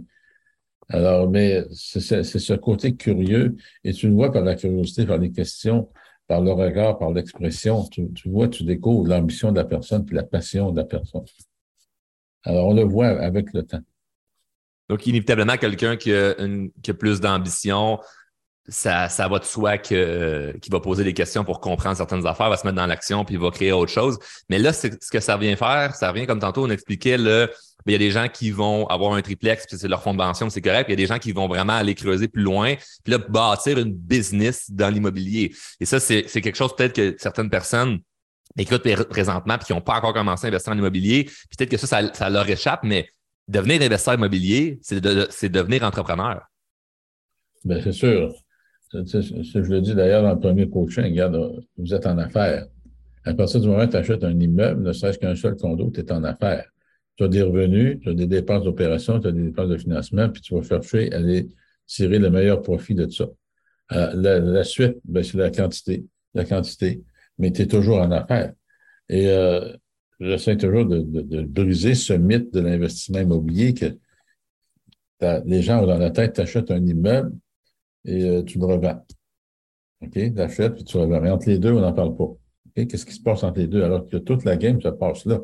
Alors, mais c'est ce côté curieux, et tu le vois par la curiosité, par les questions, par le regard, par l'expression, tu, vois, tu découvres l'ambition de la personne, puis la passion de la personne. Alors, on le voit avec le temps. Donc, inévitablement, quelqu'un qui, qui, a plus d'ambition, ça, ça va de soi que, qui va poser des questions pour comprendre certaines affaires, va se mettre dans l'action, puis il va créer autre chose. Mais là, ce que ça vient faire, ça revient comme tantôt, on expliquait, le, il y a des gens qui vont avoir un triplex, puis c'est leur fond de pension, c'est correct. Puis il y a des gens qui vont vraiment aller creuser plus loin, puis là, bâtir une business dans l'immobilier. Et ça, c'est quelque chose peut-être que certaines personnes écoutent présentement, puis qui n'ont pas encore commencé à investir en immobilier. Peut-être que ça, ça, leur échappe, mais devenir investisseur immobilier, c'est de, devenir entrepreneur. Bien, c'est sûr. Je le dis d'ailleurs dans le premier coaching, regarde, vous êtes en affaires. À partir du moment où tu achètes un immeuble, ne serait-ce qu'un seul condo, tu es en affaires. Tu as des revenus, tu as des dépenses d'opération, tu as des dépenses de financement, puis tu vas chercher à aller tirer le meilleur profit de ça. Euh, la, suite, ben, c'est la quantité, la quantité, mais tu es toujours en affaires. Et euh, j'essaie toujours de, de, briser ce mythe de l'investissement immobilier que les gens ont dans la tête, tu achètes un immeuble, et euh, tu le revends. OK? Tu achètes puis tu le revends. Mais entre les deux, on n'en parle pas. Qu'est-ce qui se passe entre les deux? Alors que toute la game se passe là.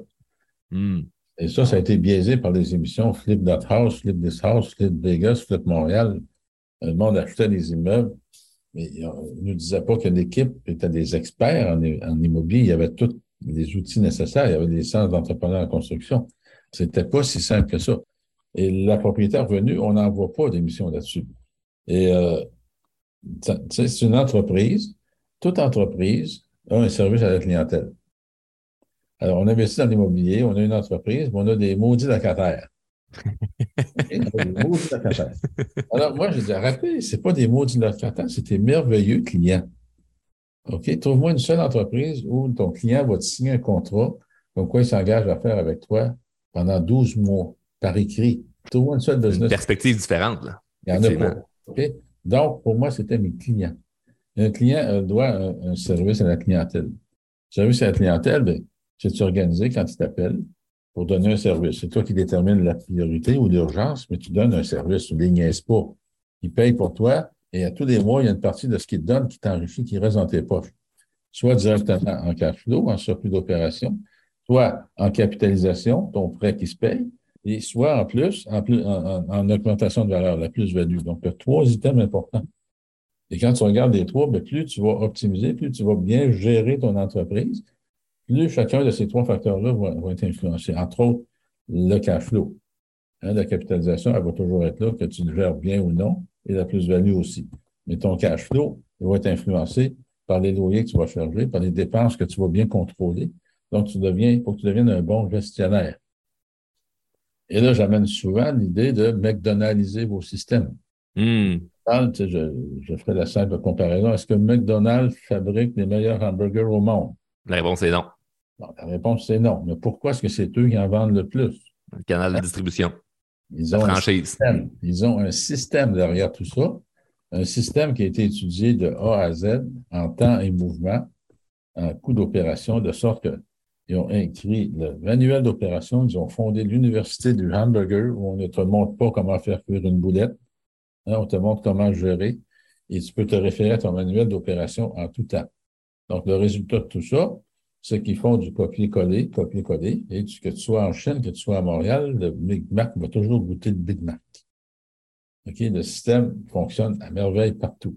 Hmm. Et ça, ça a été biaisé par les émissions Flip That House, Flip This House, Flip Vegas, Flip Montréal. Le monde achetait des immeubles, mais on ne nous disait pas que l'équipe était des experts en, immobilier. Il y avait tous les outils nécessaires. Il y avait des centres d'entrepreneurs en construction. C'était pas si simple que ça. Et la propriétaire venue, on n'en voit pas d'émissions là-dessus. Et euh, c'est une entreprise. Toute entreprise a un service à la clientèle. Alors, on investit dans l'immobilier, on a une entreprise, mais on a des maudits locataires. des maudits locataires. Alors, moi, je dis, arrêtez, ce n'est pas des maudits locataires, c'est des merveilleux clients. OK? Trouve-moi une seule entreprise où ton client va te signer un contrat, comme quoi il s'engage à faire avec toi pendant 12 mois, par écrit. Trouve-moi une seule business. Une perspective différente, là. Il n'y en a pas. Donc, pour moi, c'était mes clients. Un client euh, doit un, service à la clientèle. Service à la clientèle, ben, c'est organisé quand il t'appelle pour donner un service. C'est toi qui détermines la priorité ou l'urgence, mais tu donnes un service, tu ne les pas. Il paye pour toi et à tous les mois, il y a une partie de ce qu'il te donne qui t'enrichit, qui reste dans tes poches. Soit directement en cash flow, en surplus d'opération, soit en capitalisation, ton prêt qui se paye, et soit en plus, en, augmentation de valeur, la plus-value. Donc, il y a trois items importants. Et quand tu regardes les trois, bien, plus tu vas optimiser, plus tu vas bien gérer ton entreprise, plus chacun de ces trois facteurs-là va, être influencé. Entre autres, le cash flow. Hein, la capitalisation, elle va toujours être là, que tu le gères bien ou non, et la plus-value aussi. Mais ton cash flow, il va être influencé par les loyers que tu vas charger, par les dépenses que tu vas bien contrôler. Donc, tu deviens, il faut que tu deviennes un bon gestionnaire. Et là, j'amène souvent l'idée de McDonaldiser vos systèmes. Hmm. je, je, ferai la simple comparaison. Est-ce que McDonald's fabrique les meilleurs hamburgers au monde? La réponse est non. la réponse c'est non. Mais pourquoi est-ce que c'est eux qui en vendent le plus? Le canal de distribution. Ils ont, franchise. ils ont un système derrière tout ça, un système qui a été étudié de A à Z en temps et mouvement, en coût d'opération, de sorte que ils ont écrit le manuel d'opération. Ils ont fondé l'université du hamburger où on ne te montre pas comment faire cuire une boulette. Hein, on te montre comment gérer et tu peux te référer à ton manuel d'opération en tout temps. Donc, le résultat de tout ça, c'est qu'ils font du copier-coller, copier-coller, et que tu sois en Chine, que tu sois à Montréal, le Big Mac va toujours goûter le Big Mac. OK? Le système fonctionne à merveille partout.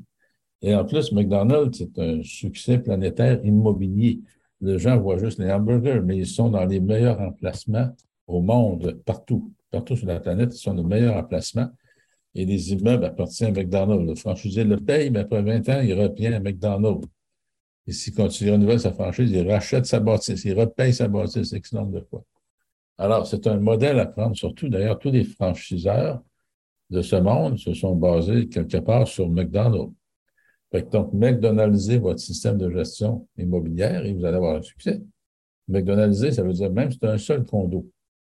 Et en plus, McDonald's, c'est un succès planétaire immobilier les gens voient juste les hamburgers, mais ils sont dans les meilleurs emplacements au monde, partout. Partout sur la planète, ils sont les meilleurs emplacements. Et les immeubles appartiennent à McDonald's. Le franchisé le paye, mais après 20 ans, il revient à McDonald's. Et s'il continue à renouvelle sa franchise, il rachète sa bâtisse, il repaye sa bâtisse X nombre de fois. Alors, c'est un modèle à prendre, surtout d'ailleurs, tous les franchiseurs de ce monde se sont basés quelque part sur McDonald's. Donc, McDonaldisez votre système de gestion immobilière et vous allez avoir un succès. McDonaldisez, ça veut dire même si tu as un seul condo,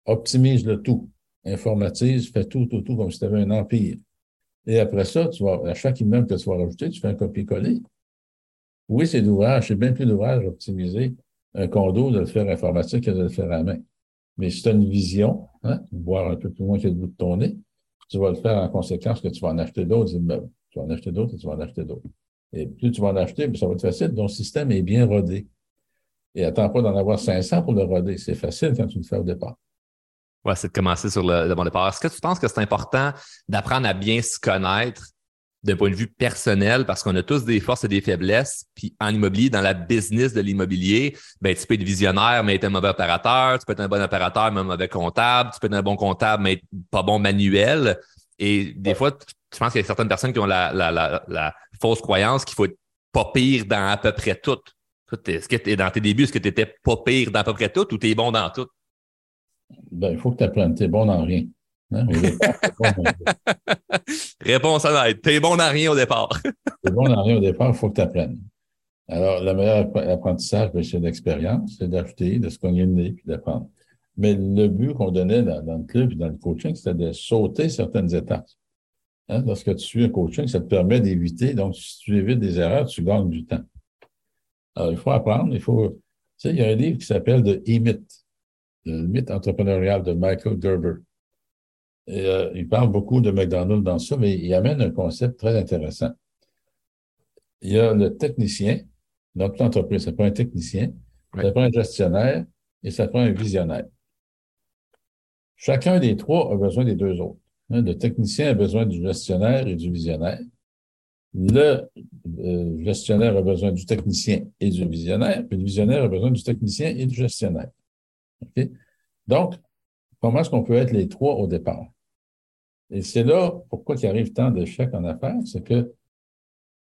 optimise le tout, informatise, fais tout, tout, tout comme si tu avais un empire. Et après ça, tu vas, à chaque immeuble que tu vas rajouter, tu fais un copier-coller. Oui, c'est d'ouvrage, c'est bien plus d'ouvrage d'optimiser un condo, de le faire informatique que de le faire à main. Mais si tu as une vision, hein, voir un peu plus loin que le bout de ton nez, tu vas le faire en conséquence que tu vas en acheter d'autres immeubles. Tu vas en acheter d'autres et tu vas en acheter d'autres. Et plus tu vas en acheter, plus ça va être facile. Ton système est bien rodé. Et attends pas d'en avoir 500 pour le roder. C'est facile quand tu le fais au départ. Ouais, c'est de commencer sur le, bon départ. Est-ce que tu penses que c'est important d'apprendre à bien se connaître d'un point de vue personnel? Parce qu'on a tous des forces et des faiblesses. Puis en immobilier, dans la business de l'immobilier, ben, tu peux être visionnaire, mais être un mauvais opérateur. Tu peux être un bon opérateur, mais un mauvais comptable. Tu peux être un bon comptable, mais être pas bon manuel. Et des fois, je pense qu'il y a certaines personnes qui ont la, la, la, la fausse croyance qu'il faut être pas pire dans à peu près tout. Est-ce que es, dans tes débuts, est-ce que tu étais pas pire dans à peu près tout ou tu es bon dans tout? Ben, il faut que tu apprennes. Tu es bon dans rien. Hein, Réponse honnête. Tu es bon dans rien au départ. tu es bon dans rien au départ, il faut que tu apprennes. Alors, le meilleur apprentissage, ben, c'est l'expérience, c'est d'acheter, de se cogner le nez, puis d'apprendre. Mais le but qu'on donnait dans, le club et dans le coaching, c'était de sauter certaines étapes. Hein? Lorsque tu suis un coaching, ça te permet d'éviter. Donc, si tu évites des erreurs, tu gagnes du temps. Alors, il faut apprendre, il faut. Tu sais, il y a un livre qui s'appelle The E-Myth, le mythe entrepreneurial de Michael Gerber. Et, euh, il parle beaucoup de McDonald's dans ça, mais il amène un concept très intéressant. Il y a le technicien, dans toute entreprise, ça prend un technicien, ça prend un gestionnaire et ça prend un visionnaire. Chacun des trois a besoin des deux autres. Hein, le technicien a besoin du gestionnaire et du visionnaire. Le euh, gestionnaire a besoin du technicien et du visionnaire, puis le visionnaire a besoin du technicien et du gestionnaire. Donc, comment est-ce qu'on peut être les trois au départ? Et c'est là pourquoi il arrive tant d'échecs en affaires, c'est que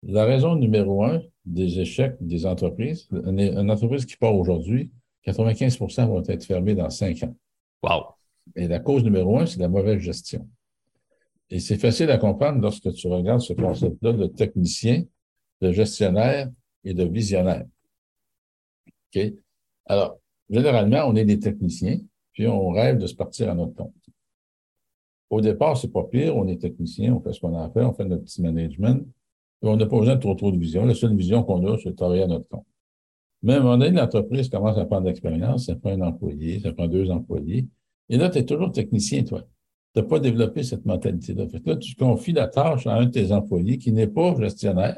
la raison numéro un des échecs des entreprises, une, entreprise qui part aujourd'hui, 95% vont être fermées dans cinq ans. Wow. Et la cause numéro un, c'est la mauvaise gestion. Et c'est facile à comprendre lorsque tu regardes ce concept-là de technicien, de gestionnaire et de visionnaire. Alors, généralement, on est des techniciens, puis on rêve de se partir à notre compte. Au départ, c'est pas pire, on est technicien, on fait ce qu'on a à faire, on fait notre petit management, et on n'a pas besoin de trop trop de vision. La seule vision qu'on a, c'est de travailler à notre compte. Mais à un moment donné, l'entreprise commence à prendre d'expérience, ça prend un employé, ça prend deux employés, et là, tu es toujours technicien, toi de pas développer cette mentalité-là. Là, tu confies la tâche à un de tes employés qui n'est pas gestionnaire.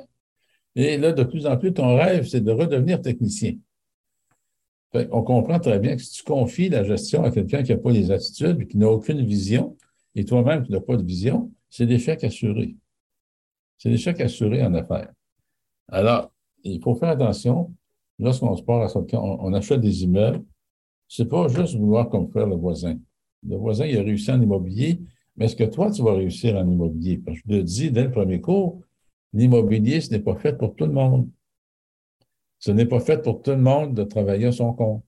Et là, de plus en plus, ton rêve, c'est de redevenir technicien. on comprend très bien que si tu confies la gestion à quelqu'un qui n'a pas les attitudes qui n'a aucune vision, et toi-même qui n'as pas de vision, c'est l'échec assuré. C'est l'échec assuré en affaires. Alors, il faut faire attention. Lorsqu'on se part à on, on achète des immeubles, c'est pas juste vouloir comme faire le voisin. Le voisin, il a réussi en immobilier, mais est-ce que toi, tu vas réussir en immobilier? Parce que je te dis dès le premier cours, l'immobilier, ce n'est pas fait pour tout le monde. Ce n'est pas fait pour tout le monde de travailler à son compte.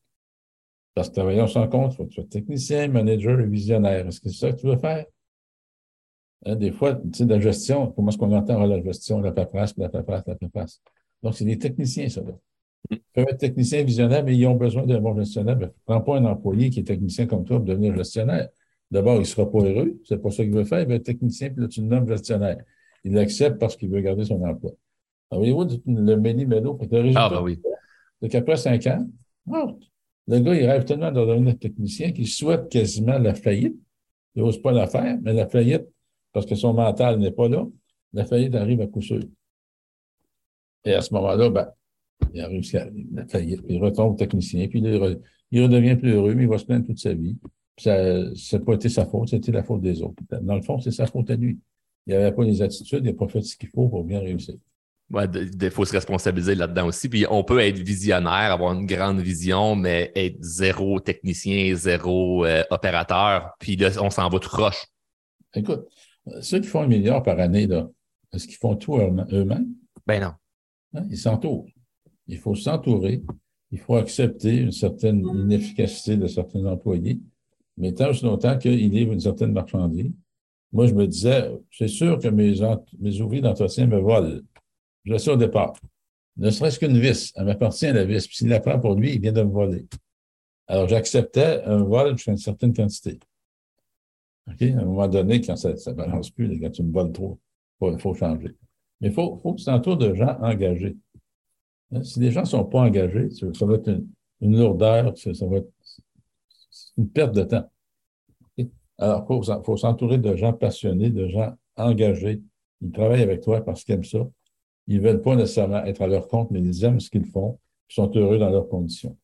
Parce que travailler à son compte, il tu sois technicien, manager visionnaire. Est-ce que c'est ça que tu veux faire? Hein, des fois, tu sais, la gestion, comment est-ce qu'on entend la gestion, la paperasse, la paperasse, la paperasse? Donc, c'est des techniciens, ça. Là. Ils peuvent être techniciens visionnaires, mais ils ont besoin d'un bon gestionnaire. Ne prends pas un employé qui est technicien comme toi pour devenir gestionnaire. D'abord, il ne sera pas heureux. C'est pas ça qu'il veut faire. Il veut être technicien, puis là, tu le nommes gestionnaire. Il l'accepte parce qu'il veut garder son emploi. Alors, voyez-vous, le méli-mélo, ah, ben oui. c'est qu'après cinq ans, oh, le gars, il rêve tellement de devenir technicien qu'il souhaite quasiment la faillite. Il n'ose pas la faire, mais la faillite, parce que son mental n'est pas là, la faillite arrive à coup sûr. Et à ce moment-là, ben, il a réussi à il retombe technicien, puis il, il, redevient plus heureux, mais il va se plaindre toute sa vie. ça n'a pas été sa faute, c'était la faute des autres. Dans le fond, c'est sa faute à lui. Il n'avait pas les attitudes, il n'a pas fait ce qu'il faut pour bien réussir. Ouais, il faut se responsabiliser là-dedans aussi. Puis on peut être visionnaire, avoir une grande vision, mais être zéro technicien, zéro euh, opérateur, puis là, on s'en va tout croche. Écoute, ceux qui font un milliard par année, là, est-ce qu'ils font tout eux-mêmes? Ben non. Hein, ils s'entourent. Il faut s'entourer. Il faut accepter une certaine inefficacité de certains employés. mais tant aussi longtemps qu'il livre une certaine marchandise. Moi, je me disais, c'est sûr que mes, mes ouvriers d'entretien me volent. Je le sais au départ. Ne serait-ce qu'une vis, elle m'appartient à la vis. Puis s'il la prend pour lui, il vient de me voler. Alors, j'acceptais un vol jusqu'à une certaine quantité. OK? À un moment donné, quand ça ne balance plus, quand tu me voles trop, il faut, changer. Mais il faut, faut que tu t'entoures de gens engagés. Hein? Si les gens ne sont pas engagés, ça va être une, lourdeur, ça va être une perte de temps. Alors, il faut, s'entourer de gens passionnés, de gens engagés. Ils travaillent avec toi parce qu'ils aiment ça. Ils ne veulent pas nécessairement être à leur compte, mais ils aiment ce qu'ils font. Ils sont heureux dans leurs conditions.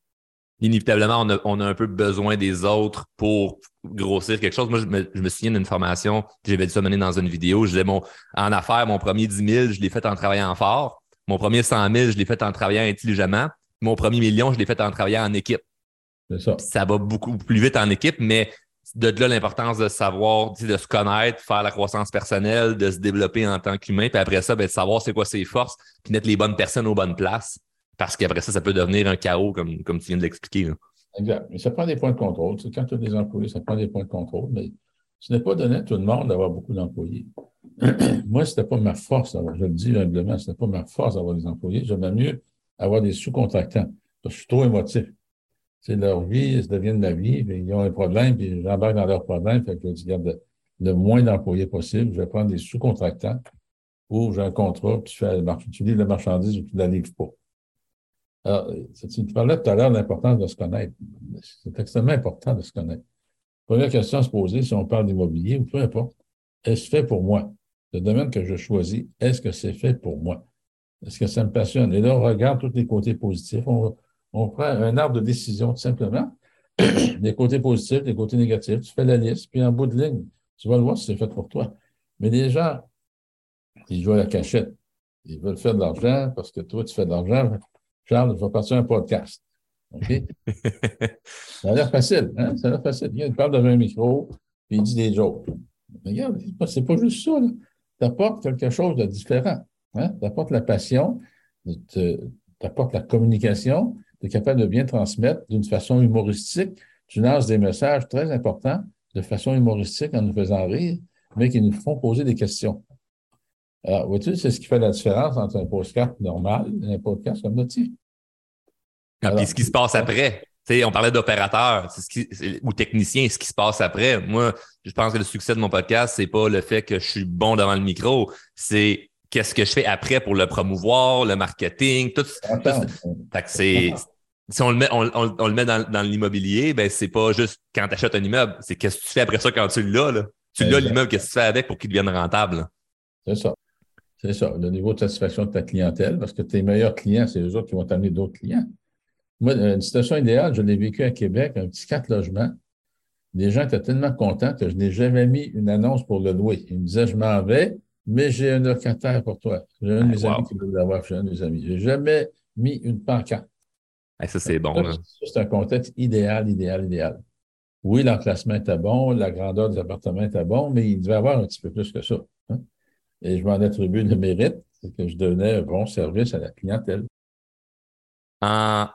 Inévitablement, on a, un peu besoin des autres pour grossir quelque chose. Moi, je me, je souviens d'une formation, j'avais dû ça mener dans une vidéo. Je disais, mon, en affaires, mon premier 10 000, je l'ai fait en travaillant fort. Mon premier 100 000, je l'ai fait en travaillant intelligemment. Mon premier million, je l'ai fait en travaillant en équipe. Ça. ça. va beaucoup plus vite en équipe, mais de là l'importance de savoir, de se connaître, faire la croissance personnelle, de se développer en tant qu'humain, puis après ça, ben, de savoir c'est quoi ses forces, puis mettre les bonnes personnes aux bonnes places, parce qu'après ça, ça peut devenir un chaos, comme, comme tu viens de l'expliquer. Exact. Mais ça prend des points de contrôle. quand tu as des employés, ça prend des points de contrôle, mais ce n'est pas donné à tout le monde d'avoir beaucoup d'employés. Moi, ce n'était pas ma force, je le dis humblement, ce n'était pas ma force d'avoir des employés. J'aimais mieux avoir des sous-contractants. Je suis trop émotif c'est leur vie, ça devient de ma vie, puis ils ont un problème, puis j'embarque dans leurs problèmes, fait que je dis, le moins d'employés possible, je vais prendre des sous-contractants ou j'ai un contrat, puis tu, fais tu livres la marchandise ou tu ne la livres pas. Alors, tu parlais tout à l'heure de l'importance de se connaître. C'est extrêmement important de se connaître. Première question à se poser, si on parle d'immobilier ou peu importe, est-ce fait pour moi? Le domaine que je choisis, est-ce que c'est fait pour moi? Est-ce que ça me passionne? Et là, on regarde tous les côtés positifs. On, on prend un arbre de décision, tout simplement. les côtés positifs, les côtés négatifs, tu fais la liste, puis en bout de ligne, tu vas le voir si c'est fait pour toi. Mais les gens, ils jouent à la cachette. Ils veulent faire de l'argent parce que toi, tu fais de l'argent. Charles, je vais partir un podcast. OK? ça a l'air facile, hein? Ça a l'air facile. Il parle devant un micro, puis il dit des jokes. regarde, c'est pas juste ça. Tu apportes quelque chose de différent. Hein? Tu apportes la passion, tu apportes la communication, tu es capable de bien transmettre d'une façon humoristique. Tu lances des messages très importants de façon humoristique en nous faisant rire, mais qui nous font poser des questions. Alors, vois-tu, c'est ce qui fait la différence entre un podcast normal et un podcast comme le tien? Ah, puis ce qui se passe après. sais, on parlait d'opérateur ou technicien, ce qui se passe après. Moi, je pense que le succès de mon podcast, c'est pas le fait que je suis bon devant le micro, c'est qu'est-ce que je fais après pour le promouvoir, le marketing, tout, ça. c'est, si on le met, on, le met dans, l'immobilier, ben c'est pas juste quand tu achètes un immeuble, c'est qu'est-ce que tu fais après ça quand tu l'as. Là? Tu l'as l'immeuble, qu'est-ce que tu fais avec pour qu'il devienne rentable? C'est ça. C'est ça. Le niveau de satisfaction de ta clientèle, parce que tes meilleurs clients, c'est les autres qui vont t'amener d'autres clients. Moi, une situation idéale, je l'ai vécu à Québec, un petit quatre logements. Les gens étaient tellement contents que je n'ai jamais mis une annonce pour le louer. Ils me disaient, je m'en vais, mais j'ai un locataire pour toi. J'ai un de mes amis qui veut l'avoir, j'ai un de mes amis. Je n'ai jamais mis une pancarte. ça, c'est bon. C'est un contexte idéal, idéal, idéal. Oui, l'enclassement était bon, la grandeur des appartements était bon, mais il devait avoir un petit peu plus que ça. Hein. Et je m'en attribue le mérite, c'est que je donnais un bon service à la clientèle. En,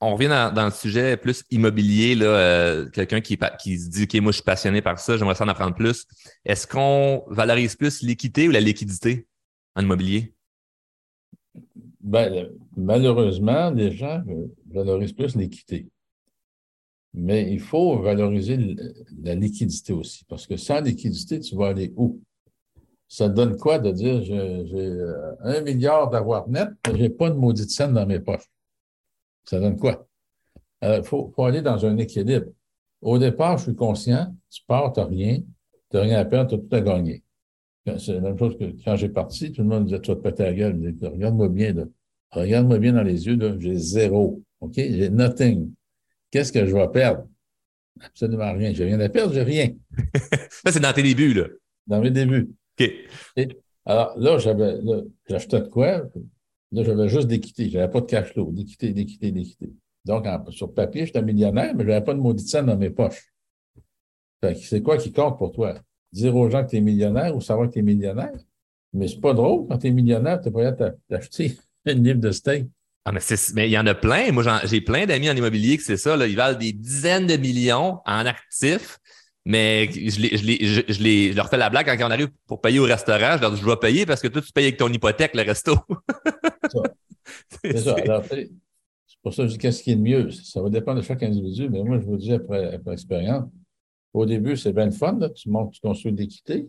on revient dans, le sujet plus immobilier, là, euh, quelqu'un qui, qui se dit OK, moi je suis passionné par ça, j'aimerais ça en apprendre plus. Est-ce qu'on valorise plus l'équité ou la liquidité en immobilier? Ben, malheureusement, les gens valorisent plus l'équité. Mais il faut valoriser la liquidité aussi, parce que sans liquidité, tu vas aller où? Ça donne quoi de dire j'ai euh, un milliard d'avoir net, n'ai pas de maudite scène dans mes poches? Ça donne quoi? Il euh, faut, aller dans un équilibre. Au départ, je suis conscient, tu pars, tu n'as rien, tu n'as rien à perdre, tu as tout à gagner. C'est la même chose que quand j'ai parti, tout le monde disait, tu vas te péter la gueule. Regarde-moi bien, là. Regarde-moi bien dans les yeux, J'ai zéro. OK? J'ai nothing. Qu'est-ce que je vais perdre? Absolument rien. J'ai rien à perdre, j'ai rien. ça, c'est dans tes débuts, là. Dans mes débuts. OK. alors, là, j'avais, j'achetais de quoi? Là, j'avais juste d'équité. Je n'avais pas de cash flow. D'équité, d'équité, d'équité. Donc, sur papier, j'étais millionnaire, mais je n'avais pas de maudite scène dans mes poches. c'est quoi qui compte pour toi? Dire aux gens que tu es millionnaire ou savoir que tu es millionnaire? Mais c'est pas drôle quand tu es millionnaire, tu pas à t'acheter une livre de steak Ah, mais, mais il y en a plein. Moi, j'ai plein d'amis en immobilier que c'est ça. Là. Ils valent des dizaines de millions en actifs. Mais je, les, je, les, je, les, je, leur fais la blague quand on arrive pour payer au restaurant. Je leur dis, je dois payer parce que toi, tu payes avec ton hypothèque le resto. c'est ça. c'est pour ça que je dis qu'est-ce qui est le mieux? Ça va dépendre de chaque individu. Mais moi, je vous dis, après, après expérience, au début, c'est bien le fun. Là. Tu montes, tu construis de l'équité.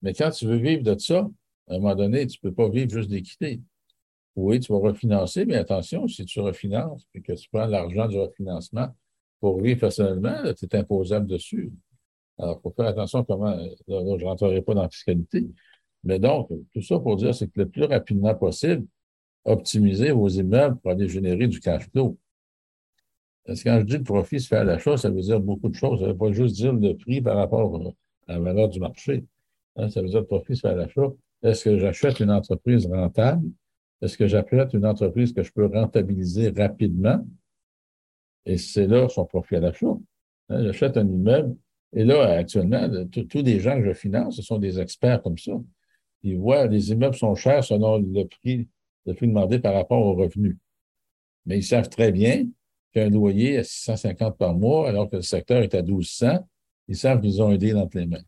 Mais quand tu veux vivre de ça, à un moment donné, tu ne peux pas vivre juste d'équité. Oui, tu vas refinancer, mais attention, si tu refinances et que tu prends l'argent du refinancement pour vivre personnellement, tu es imposable dessus. Alors, il faut faire attention comment, là, je ne rentrerai pas dans la fiscalité. Mais donc, tout ça pour dire, c'est que le plus rapidement possible, optimiser vos immeubles pour aller générer du cash flow. Parce que quand je dis le profit se fait à l'achat, ça veut dire beaucoup de choses. Ça ne veut pas juste dire le prix par rapport à la valeur du marché. Hein, ça veut dire le profit se fait à l'achat. Est-ce que j'achète une entreprise rentable? Est-ce que j'achète une entreprise que je peux rentabiliser rapidement? Et c'est là son profit à l'achat. Hein, j'achète un immeuble, et là, actuellement, tous les gens que je finance, ce sont des experts comme ça. Ils voient les immeubles sont chers selon le prix, le prix demandé par rapport aux revenus. Mais ils savent très bien qu'un loyer à 650 par mois, alors que le secteur est à 1200, ils savent qu'ils ont un deal entre les mains.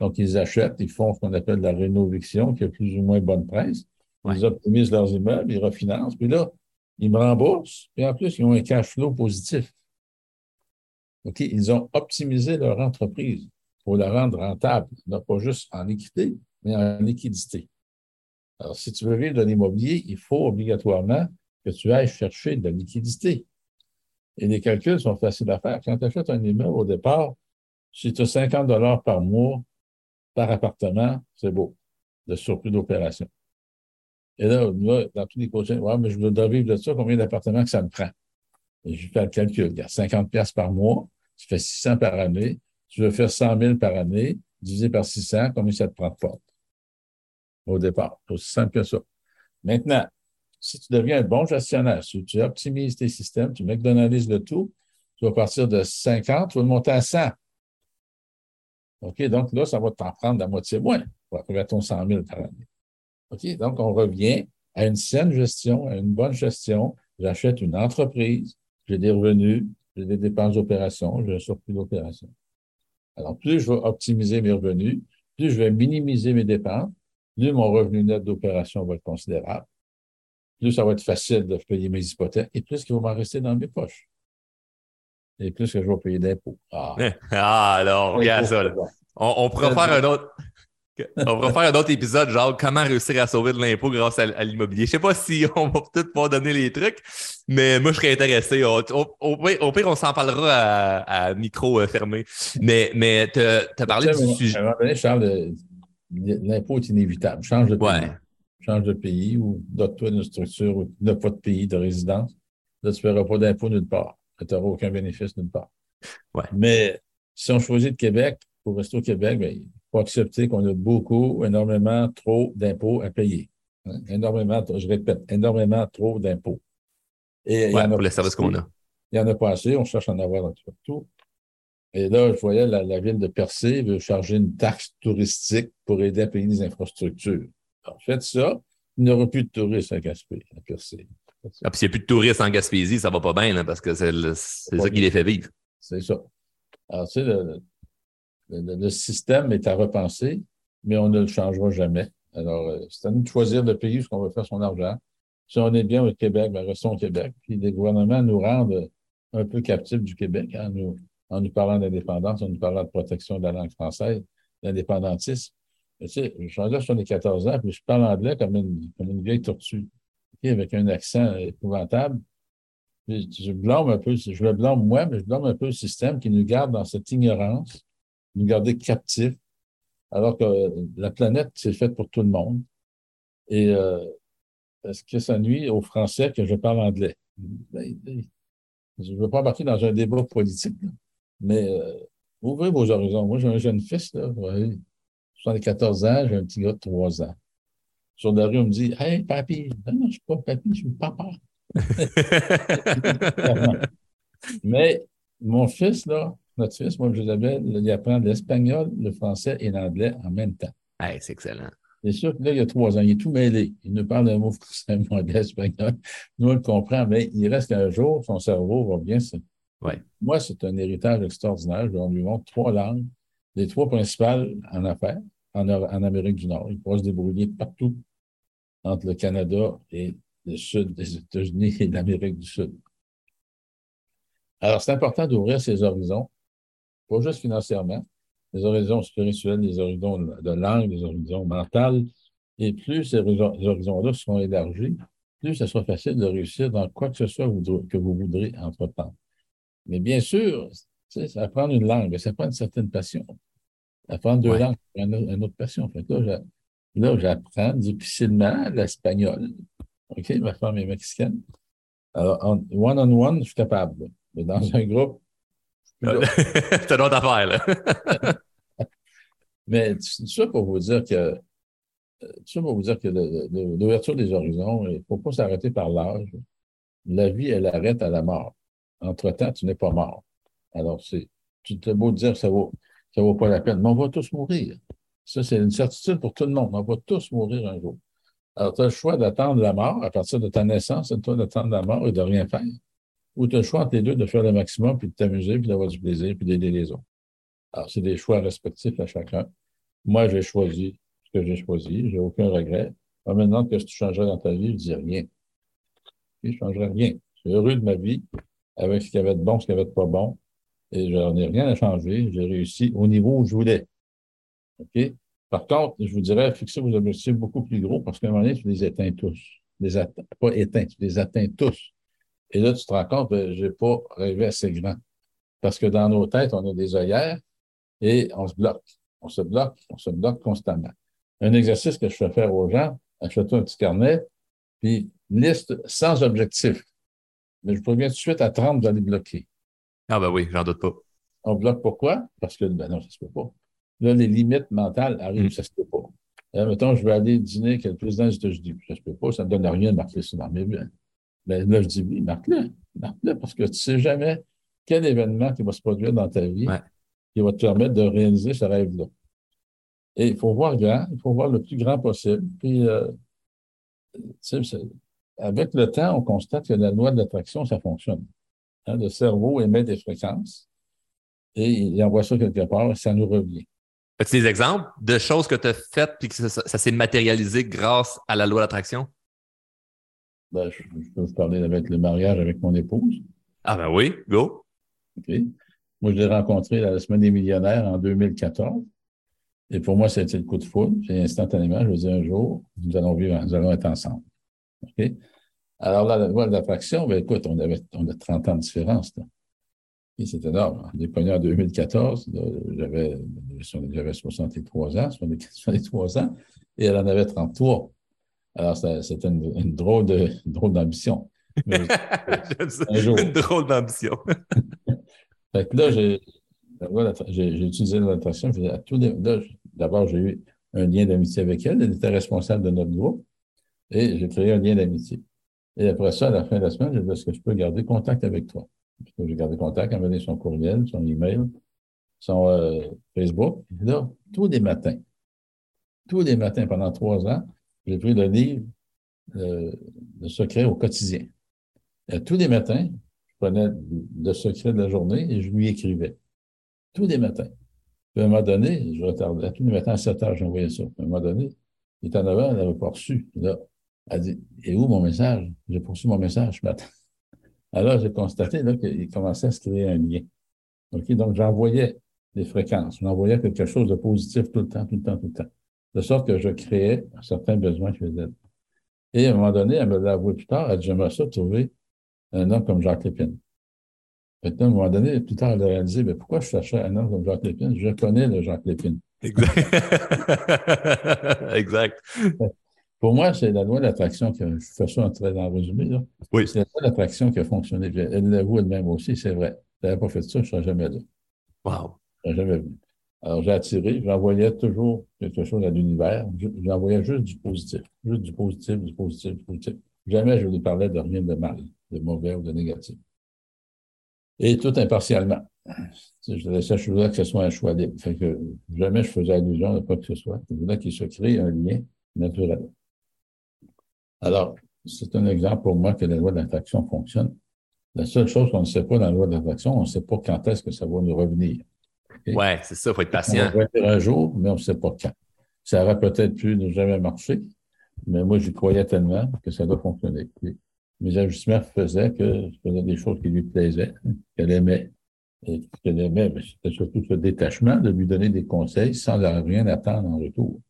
Donc, ils achètent, ils font ce qu'on appelle la rénoviction, qui a plus ou moins bonne presse. Ils optimisent leurs immeubles, ils refinancent, puis là, ils me remboursent, puis en plus, ils ont un cash flow positif. OK? Ils ont optimisé leur entreprise pour la rendre rentable, non pas juste en équité, mais en liquidité. Alors, si tu veux vivre de l'immobilier, il faut obligatoirement que tu ailles chercher de la liquidité. Et les calculs sont faciles à faire. Quand tu achètes un immeuble au départ, si tu as 50 dollars par mois par appartement, c'est beau, le surplus d'opération. Et là, dans tous les coachings, mais je dois vivre de ça, combien d'appartements que ça me prend? Et je fais le calcul. Il y a 50 pièces par mois, tu fais 600 par année. Tu veux faire 100 000 par année, divisé par 600, combien ça te prend de porte? Au départ. C'est aussi simple que ça. Maintenant, si tu deviens un bon gestionnaire, si tu optimises tes systèmes, tu McDonald's le tout, tu vas partir de 50, tu vas monter à 100. OK? Donc là, ça va t'en prendre la moitié moins pour arriver à ton 100 000 par année. OK? Donc, on revient à une saine gestion, à une bonne gestion. J'achète une entreprise, j'ai des revenus, j'ai des dépenses d'opération, j'ai un surplus d'opération. Alors, plus je vais optimiser mes revenus, plus je vais minimiser mes dépenses, plus mon revenu net d'opération va être considérable, plus ça va être facile de payer mes hypothèques et plus il va m'en rester dans mes poches. Et plus que je vais payer d'impôts. Ah. ah, alors, regarde ça. On, on pourra faire un autre. On va faire un autre épisode, genre comment réussir à sauver de l'impôt grâce à, l'immobilier. Je sais pas si on va peut-être pas donner les trucs, mais moi, je serais intéressé. Au, pire, on s'en parlera à, micro euh, fermé. Mais, mais tu as parlé du sujet. À un moment donné, Charles, l'impôt est inévitable. Change de pays. Change de pays ou dote-toi d'une structure ou n'a pas de pays de résidence. Là, tu ne paieras pas d'impôt nulle part. Tu n'auras aucun bénéfice nulle part. Ouais. Mais si on choisit le Québec pour rester au Québec, bien, faut accepter qu'on a beaucoup, énormément trop d'impôts à payer. Énormément, je répète, énormément trop d'impôts. Et il y en a pour les services qu'on a. Il n'y en a pas assez, on cherche à en avoir tout. Et là, je voyais la, ville de Percé veut charger une taxe touristique pour aider à payer les infrastructures. En fait, ça, il n'y aura plus de touristes à Gaspé, à Percé. Ah, puis s'il n'y a plus de touristes en Gaspésie, ça va pas bien, parce que c'est ça qui les fait vivre. C'est ça. Alors, tu sais, le, le, système est à repenser, mais on ne le changera jamais. Alors, euh, c'est à nous de choisir le pays où on veut faire son argent. Si on est bien au Québec, ben restons au Québec. Puis les gouvernements nous rendent un peu captifs du Québec en nous, en nous parlant d'indépendance, en nous parlant de protection de la langue française, d'indépendantisme. Tu sais, je suis là, sur les 14 ans, puis je parle anglais comme une, comme une vieille tortue, avec un accent épouvantable. je blâme un peu, je le blâme moi, mais je blâme un peu le système qui nous garde dans cette ignorance nous garder captifs, alors que la planète, c'est faite pour tout le monde. Et euh, est-ce que ça nuit aux Français que je parle anglais? Ben, ben, je ne veux pas embarquer dans un débat politique, mais euh, ouvrez vos horizons. Moi, j'ai un jeune fils, là, ouais, 74 ans, j'ai un petit gars de 3 ans. Sur la rue, on me dit Hey, papy, non, non, je ne suis pas papy, je suis papa. mais mon fils, là, notre fils, moi, Josabelle, il apprend l'espagnol, le français et l'anglais en même temps. Hey, c'est excellent. C'est sûr que là, il y a trois ans, il est tout mêlé. Il nous parle d'un mot français, anglais, espagnol. Nous, on le comprend, mais il reste qu'un jour, son cerveau va bien. Ouais. Moi, c'est un héritage extraordinaire. Je lui montre trois langues, les trois principales en affaires en, en Amérique du Nord. Il pourra se débrouiller partout entre le Canada et le sud des États-Unis et l'Amérique du Sud. Alors, c'est important d'ouvrir ses horizons, pas juste financièrement, les horizons spirituels, les horizons de langue, les horizons mentaux. Et plus ces horizons-là seront élargis, plus ce sera facile de réussir dans quoi que ce soit que vous voudrez entreprendre. Mais bien sûr, apprendre une langue, ça prend une certaine passion. Apprendre deux langues, c'est une, autre passion. là, j'apprends difficilement l'espagnol. OK, ma femme est mexicaine. Alors, one-on-one, je suis capable. Mais dans un groupe, c'est une autre affaire, là. Mais tout ça pour vous dire que tout ça pour vous dire que l'ouverture des horizons, il ne faut pas s'arrêter par l'âge. La vie, elle arrête à la mort. Entre-temps, tu n'es pas mort. Alors, c'est, tu te beau dire que ça vaut, ça vaut pas la peine, mais on va tous mourir. Ça, c'est une certitude pour tout le monde. On va tous mourir un jour. Alors, tu as le choix d'attendre la mort à partir de ta naissance, c'est toi d'attendre la mort et de rien faire. Ou tu as le choix entre les deux de faire le maximum, puis de t'amuser, puis d'avoir du plaisir, puis d'aider les autres. Alors, c'est des choix respectifs à chacun. Moi, j'ai choisi ce que j'ai choisi. J'ai aucun regret. maintenant, qu'est-ce que tu changerais dans ta vie? Je dis rien. Je ne changerais rien. Je suis heureux de ma vie avec ce qu'il y avait de bon, ce qu'il y avait de pas bon. Et je n'en ai rien à changer. J'ai réussi au niveau où je voulais. OK? Par contre, je vous dirais, fixez vos objectifs beaucoup plus gros parce qu'à un moment donné, tu les éteins tous. Pas éteints, tu les atteins tous. Et là, tu te rends compte, ben, j'ai pas rêvé assez grand. Parce que dans nos têtes, on a des œillères et on se bloque. On se bloque, on se bloque constamment. Un exercice que je fais faire aux gens, achète-toi un petit carnet, puis liste sans objectif. Mais je préviens tout de suite à 30, vous allez bloquer. Ah ben oui, j'en doute pas. On bloque pourquoi? Parce que, ben non, ça se peut pas. Là, les limites mentales arrivent, ça mm. ça se peut pas. Là, mettons, je vais aller dîner avec le président des États-Unis. Ça se peut pas, ça ne donne rien de marquer ça dans mes biens. Ben là, je dis oui, marque-le. Marque-le, parce que tu ne sais jamais quel événement qui va se produire dans ta vie qui va te permettre de réaliser ce rêve-là. Et il faut voir grand, il faut voir le plus grand possible. Puis, euh, avec le temps, on constate que la loi de l'attraction, ça fonctionne. Hein, le cerveau émet des fréquences et il envoie ça quelque part et ça nous revient. As-tu des exemples de choses que tu as faites puis que ça, s'est matérialisé grâce à la loi de l'attraction? Ben, je, peux vous parler avec le mariage avec mon épouse. Ah ben oui, go. OK. Moi, je l'ai rencontré la semaine des millionnaires en 2014. Et pour moi, c'était le coup de foudre. Et instantanément, je me dis un jour, nous allons vivre, nous allons être ensemble. OK? Alors là, la loi de l'attraction, ben, écoute, on avait on a 30 ans de différence. Là. Et c'est énorme. On est en 2014. J'avais, j'avais 63 ans, 63 ans, et elle en avait 33. Alors, c'était une, une, drôle de, drôle d'ambition. Une drôle d'ambition. Fait que là, j'ai, j'ai, utilisé l'attraction. D'abord, j'ai eu un lien d'amitié avec elle. Elle était responsable de notre groupe. Et j'ai créé un lien d'amitié. Et après ça, à la fin de la semaine, j'ai dit, est-ce que je peux garder contact avec toi? J'ai gardé contact, elle m'a donné son courriel, son email, son euh, Facebook. Et là, tous les matins, tous les matins pendant trois ans, j'ai pris le livre euh, Le secret au quotidien. Et tous les matins, prenais le secret de la journée et je lui écrivais. Tous les matins. Puis à un moment donné, je retardais. Tous les matins à 7 heures, j'envoyais ça. à un moment donné, il était en avant, elle n'avait pas reçu. là, elle dit Et où mon message? J'ai poursuivi mon message ce matin. Alors, j'ai constaté qu'il commençait à se créer un lien. OK? Donc, j'envoyais des fréquences. J'envoyais quelque chose de positif tout le temps, tout le temps, tout le temps. De sorte que je créais certains besoins chez elle. Et à un moment donné, elle me l'a avoué plus tard, elle dit J'aimerais ça trouver un homme comme Jacques Lépine. Maintenant, à un moment donné, plus tard, elle a réalisé, mais pourquoi je cherchais un homme comme Jacques Lépine? Je connais le Jacques Lépine. Exact. exact. Pour moi, c'est la loi de l'attraction qui a, je fais ça en très en résumé, là. Oui. C'est la loi de l'attraction qui a fonctionné. Elle l'avoue elle-même aussi, c'est vrai. Si elle n'avait pas fait ça, je ne serais jamais là. Wow. Je ne serais jamais venu. Alors, j'ai attiré, j'envoyais toujours quelque chose à l'univers. J'envoyais juste du positif. Juste du positif, du positif, du positif. Jamais je lui parlais de rien de mal de mauvais ou de négatif. Et tout impartialement. Je laissais choisir que ce soit un choix libre. Fait que jamais je faisais allusion à quoi que ce soit. Je voulais qu'il se crée un lien naturel. Alors, c'est un exemple pour moi que la loi d'attraction fonctionne. La seule chose qu'on ne sait pas dans la loi d'attraction, on ne sait pas quand est-ce que ça va nous revenir. Oui, c'est ça, il faut être patient. On va être un jour, mais on ne sait pas quand. Ça aurait peut-être pu ne jamais marcher, mais moi, j'y croyais tellement que ça doit fonctionner. mes ajustements faisaient que je faisais des choses qui lui plaisaient, qu'elle aimait. Et qu'elle aimait, c'était surtout ce détachement de lui donner des conseils sans rien attendre en retour.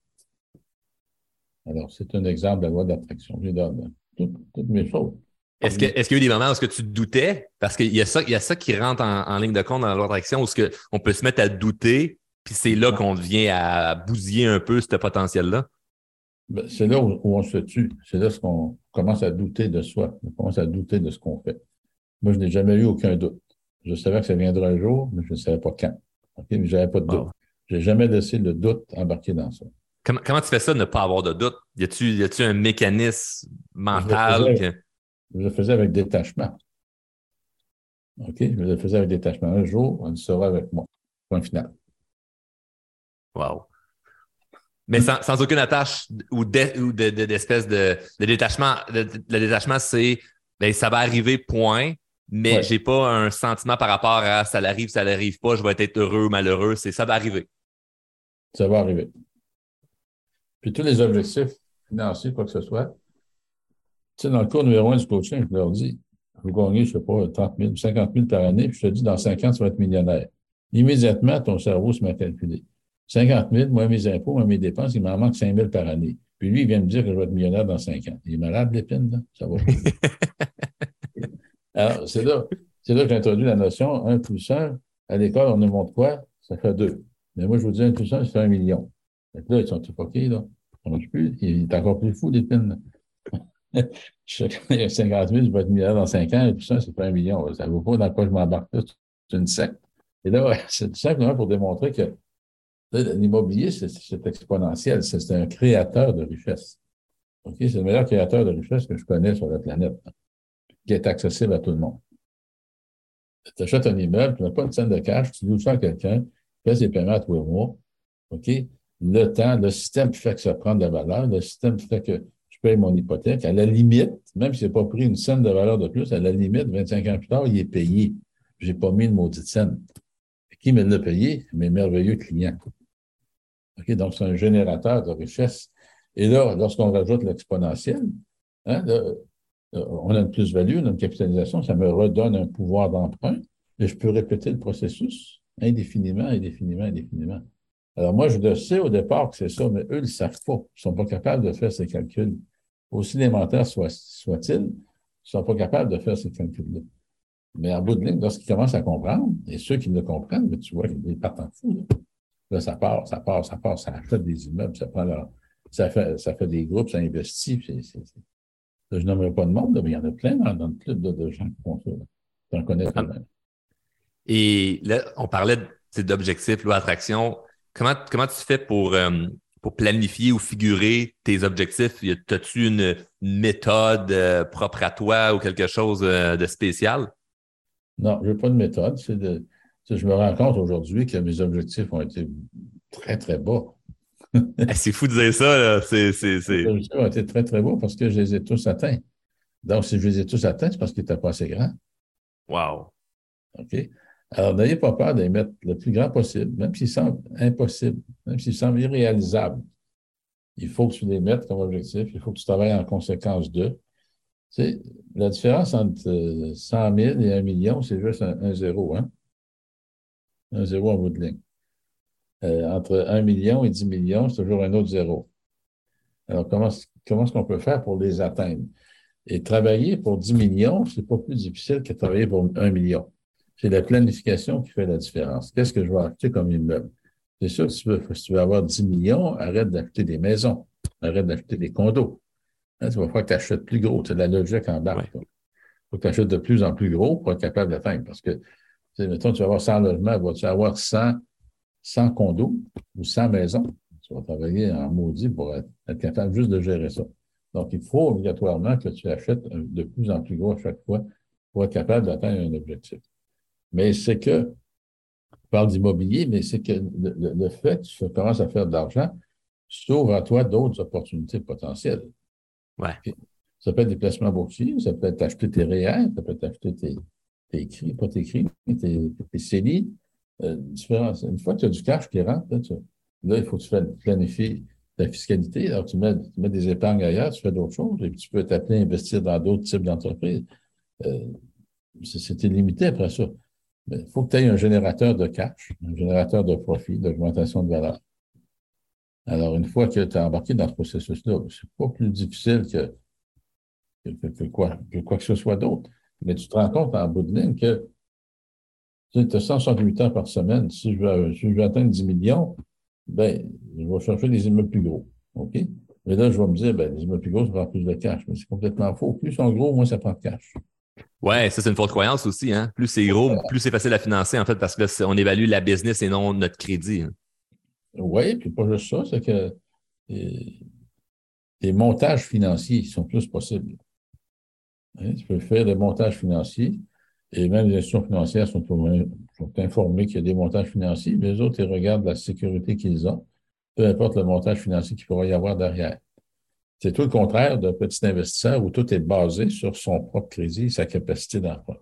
Alors, c'est un exemple de la loi d'attraction. Je donne toutes, mes choses. Est-ce qu'il est y a eu des moments où tu doutais? Parce qu'il y, a ça, il y a ça qui rentre en, ligne de compte dans la loi d'attraction où on peut se mettre à douter, puis c'est là qu'on vient à bousiller un peu ce potentiel-là? Ben, c'est là où, on se tue. C'est là qu'on commence à douter de soi. On commence à douter de ce qu'on fait. Moi, je n'ai jamais eu aucun doute. Je savais que ça viendrait un jour, mais je ne savais pas quand. Mais je n'avais pas de doute. Je n'ai jamais laissé le doute embarquer dans ça. Comment, tu fais ça, ne pas avoir de doute? Y a-tu un mécanisme mental? Je le, faisais, avec détachement. OK? Je le faisais avec détachement. Un jour, on sera avec moi. Point final. Wow. Mais sans, aucune attache ou d'espèce de, détachement. Le, détachement, c'est ben, ça va arriver, point. Mais je j'ai pas un sentiment par rapport à ça l'arrive, ça l'arrive pas, je vais être heureux ou malheureux. C'est ça va arriver. Ça va arriver. Puis tous les objectifs financiers, quoi que ce soit, sais, dans le cours numéro un du coaching, je leur dis, vous gagnez, je ne sais pas, 30 000, 50 000 par année, puis je te dis, dans 5 ans, tu vas être millionnaire. Immédiatement, ton cerveau se met à calculer. 50 000, moi, mes impôts, moi, mes dépenses, il m'en manque 5 000 par année. Puis lui, il vient me dire que je vais être millionnaire dans 5 ans. Il est malade, l'épine, là? Ça va? Alors, c'est là, c'est là que j'introduis la notion 1 plus 1. À l'école, on nous montre quoi? Ça fait 2. Mais moi, je vous dis 1 plus 1, c'est 1 million. là, ils sont tout OK, là. Plus. Il est encore plus fou, l'épine. je 50 000, je vais être millionnaire dans 5 ans, et tout ça, c'est pas un million. Ça ne vaut pas dans quoi je m'embarque. C'est une secte. Et là, c'est simplement pour démontrer que l'immobilier, c'est exponentiel. C'est un créateur de richesse. C'est le meilleur créateur de richesse que je connais sur la planète qui est accessible à tout le monde. Tu achètes un immeuble, tu n'as pas une scène de cash, tu loues ça à quelqu'un, tu fais ses paiements à tous les mois. Le temps, le système fait que ça prend de la valeur, le système fait que je paye mon hypothèque. À la limite, même si je n'ai pas pris une scène de valeur de plus, à la limite, 25 ans plus tard, il est payé. Je n'ai pas mis une maudite scène. Qui me l'a payé? Mes merveilleux clients. Donc, c'est un générateur de richesse. Et là, lorsqu'on rajoute l'exponentiel, hein, euh, on a une plus-value, on a une capitalisation, ça me redonne un pouvoir d'emprunt et je peux répéter le processus indéfiniment, indéfiniment, indéfiniment. Alors moi, je le sais au départ que c'est ça, mais eux, ils ne savent pas. Ils ne sont pas capables de faire ces calculs. Aussi élémentaires soient-ils, ils ne sont pas capables de faire ces calculs-là. Mais en bout de ligne, lorsqu'ils commencent à comprendre, et ceux qui le comprennent, mais tu vois, ils partent en fou. Là. ça part, ça part, ça part, ça achète des immeubles, ça prend ça fait, ça fait des groupes, ça investit. C'est, je n'aimerais pas de monde, mais il y en a plein dans, le club de, gens qui font ça. J'en connais quand même. Et là, on parlait d'objectifs, loi attraction. Comment, comment tu fais pour, euh, pour planifier ou figurer tes objectifs? As-tu une, méthode euh, propre à toi ou quelque chose euh, de spécial? Non, je n'ai pas de méthode. je me rends compte aujourd'hui que mes objectifs ont été très, très bas. Eh, c'est fou de dire ça. Là. C'est, c'est, ont été très, très beau parce que je les ai tous atteints. Donc, si je les ai tous atteints, c'est parce qu'ils n'étaient pas assez grands. Wow. OK? Alors, n'ayez pas peur d'y mettre le plus grand possible, même s'ils semblent impossibles, même s'ils semblent irréalisables. Il faut que tu les mettes comme objectif, il faut que tu travailles en conséquence d'eux. Tu sais, la différence entre 100 euh, 000 et 1 million, c'est juste un, zéro, hein? Un zéro en bout de ligne. Euh, entre 1 million et 10 millions, c'est toujours un autre zéro. Alors, comment, comment est-ce qu'on peut faire pour les atteindre? Et travailler pour 10 millions, c'est pas plus difficile que travailler pour 1 million. C'est la planification qui fait la différence. Qu'est-ce que je vais acheter comme immeuble? C'est sûr si tu veux, si tu veux avoir 10 millions, arrête d'acheter des maisons, arrête d'acheter des condos. Hein, tu vas faire que tu achètes plus gros. C'est la logique en bas. Il faut que tu achètes de plus en plus gros pour être capable d'atteindre. Parce que, mettons, tu vas avoir 100 logements, vas-tu avoir 100 sans condo ou sans maison. Tu vas travailler en maudit pour être, capable juste de gérer ça. Donc, il faut obligatoirement que tu achètes de plus en plus gros à chaque fois pour être capable d'atteindre un objectif. Mais c'est que, je parle d'immobilier, mais c'est que le, fait que tu commences à faire de l'argent, s'ouvre à toi d'autres opportunités potentielles. Ouais. Ça peut être des placements boursiers, ça peut être acheter tes réels, ça peut être acheter tes, tes écrits, pas tes écrits, tes, tes CELI. Euh, une fois que tu as du cash qui rentre, là, là il faut que tu planifies ta fiscalité. Alors, tu mets, tu mets des épargnes ailleurs, tu fais d'autres choses, et puis tu peux t'appeler à investir dans d'autres types d'entreprises. Euh, C'était limité après ça. Il faut que tu aies un générateur de cash, un générateur de profit, d'augmentation de valeur. Alors, une fois que tu as embarqué dans ce processus-là, c'est pas plus difficile que, que, quoi, que quoi que ce soit d'autre. Mais tu te rends compte en bout de ligne que tu as 168 heures par semaine. Si je veux, si je veux atteindre 10 millions, ben, je vais chercher des immeubles plus gros. OK? Mais là, je vais me dire, ben, les immeubles plus gros, ça prend plus de cash. Mais c'est complètement faux. Plus ils sont gros, moins ça prend de cash. Ouais, ça, c'est une fausse croyance aussi. Hein? Plus c'est gros, plus c'est facile à financer, en fait, parce que là, on évalue la business et non notre crédit. Hein. Oui, puis pas juste ça, c'est que les, montages financiers sont plus possibles. Hein, tu peux faire des montages financiers et même les institutions financières sont, sont informées qu'il y a des montages financiers, mais les autres, ils regardent la sécurité qu'ils ont, peu importe le montage financier qu'il pourrait y avoir derrière. C'est tout le contraire d'un petit investisseur où tout est basé sur son propre crédit, sa capacité d'emprunt.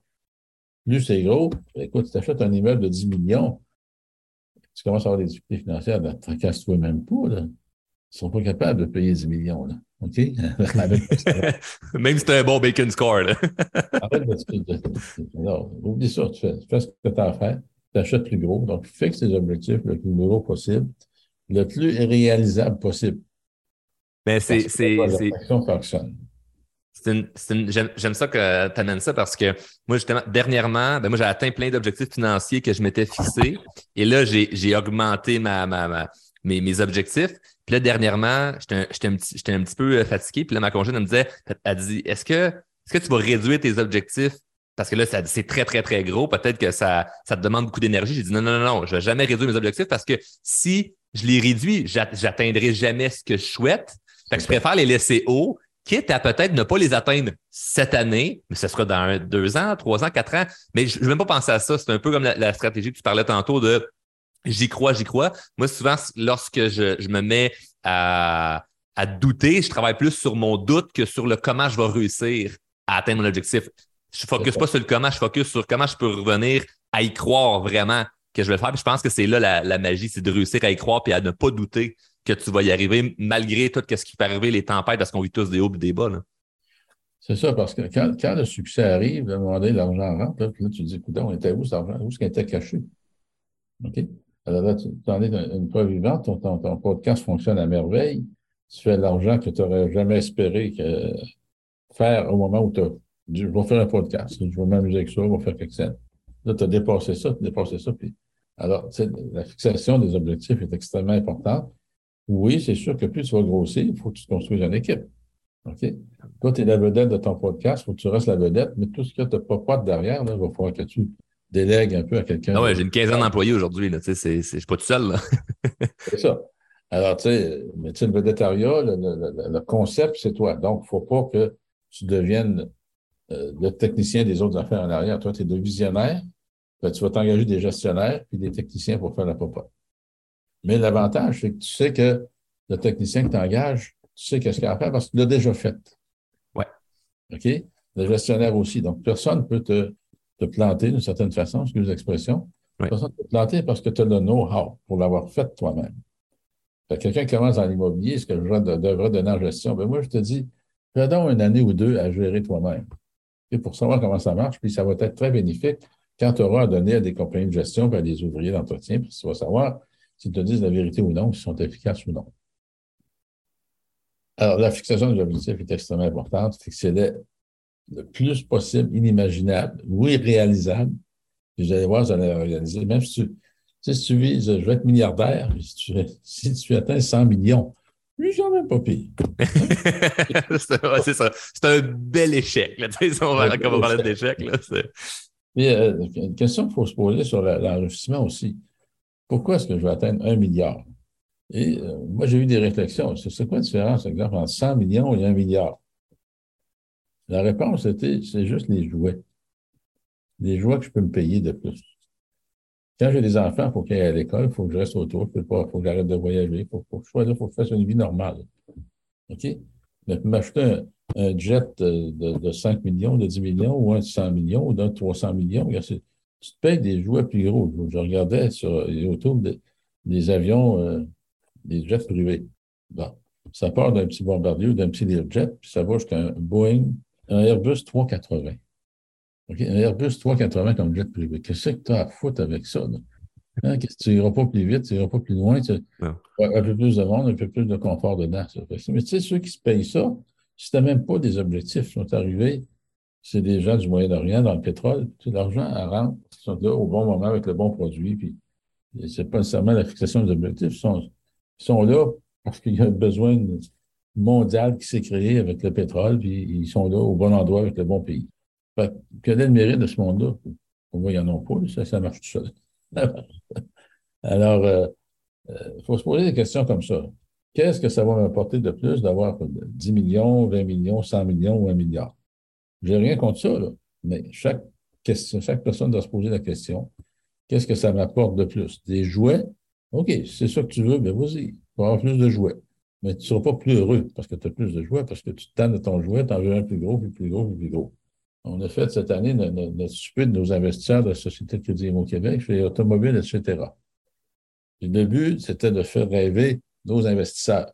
Plus c'est gros, écoute, tu achètes un immeuble de 10 millions, tu commences à avoir des difficultés financières, ben, tracasse-toi même pas, là. Ils sont pas capables de payer 10 millions, là. OK? même si tu un bon bacon score, là. Arrête de, non, oublie ça. Tu fais, tu fais ce que tu as à faire. Tu achètes plus gros. Donc, fixe tes objectifs le plus gros possible, le plus réalisable possible. Mais c'est. c'est J'aime ça que tu amènes ça parce que moi, justement, dernièrement, ben moi, j'ai atteint plein d'objectifs financiers que je m'étais fixés. Et là, j'ai augmenté ma, ma, mes, mes, objectifs. Puis là, dernièrement, j'étais un, petit, un petit peu euh, fatigué. Puis là, ma congénère me disait, elle dit, est-ce que, est-ce que tu vas réduire tes objectifs? Parce que là, c'est très, très, très gros. Peut-être que ça, ça te demande beaucoup d'énergie. J'ai dit, non, non, non, non, je vais jamais réduire mes objectifs parce que si je les réduis, j'atteindrai jamais ce que je souhaite. Je préfère les laisser hauts, quitte à peut-être ne pas les atteindre cette année, mais ce sera dans deux ans, trois ans, quatre ans. Mais je ne vais même pas penser à ça. C'est un peu comme la, stratégie que tu parlais tantôt de j'y crois, j'y crois. Moi, souvent, lorsque je, me mets à, à, douter, je travaille plus sur mon doute que sur le comment je vais réussir à atteindre mon objectif. Je ne focus pas sur le comment, je focus sur comment je peux revenir à y croire vraiment que je vais le faire. je pense que c'est là la, la magie, c'est de réussir à y croire et à ne pas douter que tu vas y arriver malgré tout ce qui peut arriver, les tempêtes, parce qu'on vit tous des hauts et des bas. C'est ça, parce que quand, quand, le succès arrive, à un moment donné, l'argent rentre, là, puis là, tu dis, écoute, on était où cet argent? Où est-ce qu'il était caché? OK? Alors là, tu en es une preuve vivante, ton, ton, podcast fonctionne à merveille. Tu fais l'argent que tu n'aurais jamais espéré que faire au moment où tu as dit, je vais faire un podcast, je vais m'amuser avec ça, je vais faire quelque chose. Là, tu as dépassé ça, tu as dépassé ça. Puis, alors, la fixation des objectifs est extrêmement importante. Oui, c'est sûr que plus tu vas grossir, il faut que tu te construises une équipe. OK? Toi, tu es la vedette de ton podcast, il faut que tu restes la vedette, mais tout ce que tu pas de derrière, là, il va falloir que tu délègues un peu à quelqu'un. Ah ouais, j'ai une quinzaine d'employés aujourd'hui, là, tu sais, je suis pas tout seul, là. c'est ça. Alors, tu sais, mais tu sais, le vedettariat, le, concept, c'est toi. Donc, il ne faut pas que tu deviennes euh, le technicien des autres affaires en arrière. Toi, tu es de visionnaire, ben, tu vas t'engager des gestionnaires puis des techniciens pour faire la popote. Mais l'avantage, c'est que tu sais que le technicien que tu engages, tu sais qu'est-ce qu'il a à faire parce que tu l'as déjà fait. Ouais. OK? Le gestionnaire aussi. Donc, personne ne peut te, te planter d'une certaine façon, excuse l'expression. Personne ne peut te planter parce que tu as le know-how pour l'avoir fait toi-même. Quelqu'un qui commence dans l'immobilier, ce que je devrais donner en gestion, ben moi, je te dis, fais donc une année ou deux à gérer toi-même. Et pour savoir comment ça marche, puis ça va être très bénéfique quand tu auras à donner à des compagnies de gestion, puis à des ouvriers d'entretien, puis tu vas savoir s'ils te disent la vérité ou non, s'ils sont efficaces ou non. Alors, la fixation des objectifs est extrêmement importante. Fixez-les le plus possible, inimaginable, oui, réalisable. Puis vous allez voir, vous allez réaliser. Même si tu, si tu vises, je vais être milliardaire, si tu, si tu atteins 100 millions, lui, quand même pas pire. c'est ça. C'est un bel échec. Là. On va, quand on va parler d'échec. Mais euh, une question qu'il faut se poser sur l'enrichissement aussi pourquoi est-ce que je vais atteindre un milliard? Et euh, moi, j'ai eu des réflexions. C'est quoi la différence, exemple, entre 100 millions et un milliard? La réponse était, c'est juste les jouets. Les jouets que je peux me payer de plus. quand j'ai des enfants, il faut qu'ils aillent à l'école, il faut que je reste autour, il faut, que j'arrête de voyager, il faut, que je sois là, il faut que je fasse une vie normale. OK? Mais m'acheter un, jet de, de, 5 millions, de 10 millions, ou un de 100 millions, ou d'un de 300 millions, tu te payes des jouets plus gros. Je regardais sur YouTube des, avions, euh, des jets privés. Bon. Ça part d'un petit bombardier ou d'un petit Learjet, puis ça va jusqu'à un Boeing, un Airbus 380. Un Airbus 380 comme jet privé. Qu'est-ce que tu as à foutre avec ça? Hein? Tu n'iras pas plus vite, tu n'iras pas plus loin. Tu... Un peu plus de monde, un peu plus de confort dedans. Mais tu sais, ceux qui se payent ça, n'as même pas des objectifs, ils sont arrivés, c'est des gens du Moyen-Orient dans le pétrole. Tu l'argent rentre, ils sont là au bon moment avec le bon produit. Puis c'est pas nécessairement la fixation des objectifs. Ils sont, là parce qu'il y a un besoin mondial qui s'est créé avec le pétrole, puis ils sont là au bon endroit avec le bon pays. quel est le mérite de ce monde-là? On voit, il n'y en a pas, ça, ça marche tout seul. Alors, il euh, euh, faut se poser des questions comme ça. Qu'est-ce que ça va m'apporter de plus d'avoir 10 millions, 20 millions, 100 millions ou 1 milliard? J'ai rien contre ça, mais chaque, question, chaque personne doit se poser la question. Qu'est-ce que ça m'apporte de plus? Des jouets? OK, c'est ça que tu veux, mais vas-y vas avoir plus de jouets. Mais tu ne seras pas plus heureux parce que tu as plus de jouets, parce que tu te de ton jouet, tu en veux un plus gros, puis plus gros, puis plus gros. On a fait cette année notre, stupide de nos investisseurs de la Société de crédit au Québec, chez Automobile, etc. le but, c'était de faire rêver nos investisseurs.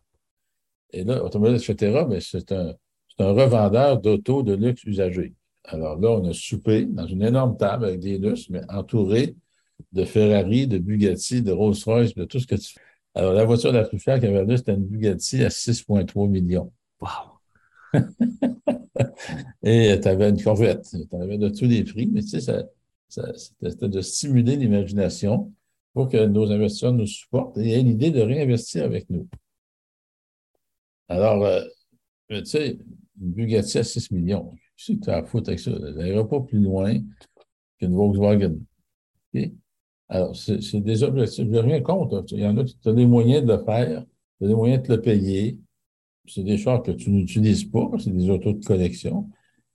Et là, Automobile, etc., mais c'est un, un revendeur d'auto de luxe usagé. Alors là, on a soupé dans une énorme table avec des lustres, mais entouré de Ferrari, de Bugatti, de Rolls-Royce, de tout ce que tu fais. Alors, la voiture la plus chère qu'il y avait là, c'était une Bugatti à 6,3 millions. Wow! Et tu avais une Corvette. Tu avais de tous les prix, mais tu sais, ça, c'était de stimuler l'imagination pour que nos investisseurs nous supportent et aient l'idée de réinvestir avec nous. Alors, euh, tu sais, Bugatti à 6 millions, je sais que tu as à foutre avec ça. Elle n'ira pas plus loin qu'une Volkswagen. Alors, c'est des objectifs. Je rien contre. Il y en a qui ont les moyens de le faire, tu as les moyens de le payer. C'est des chars que tu n'utilises pas, c'est des autos de collection.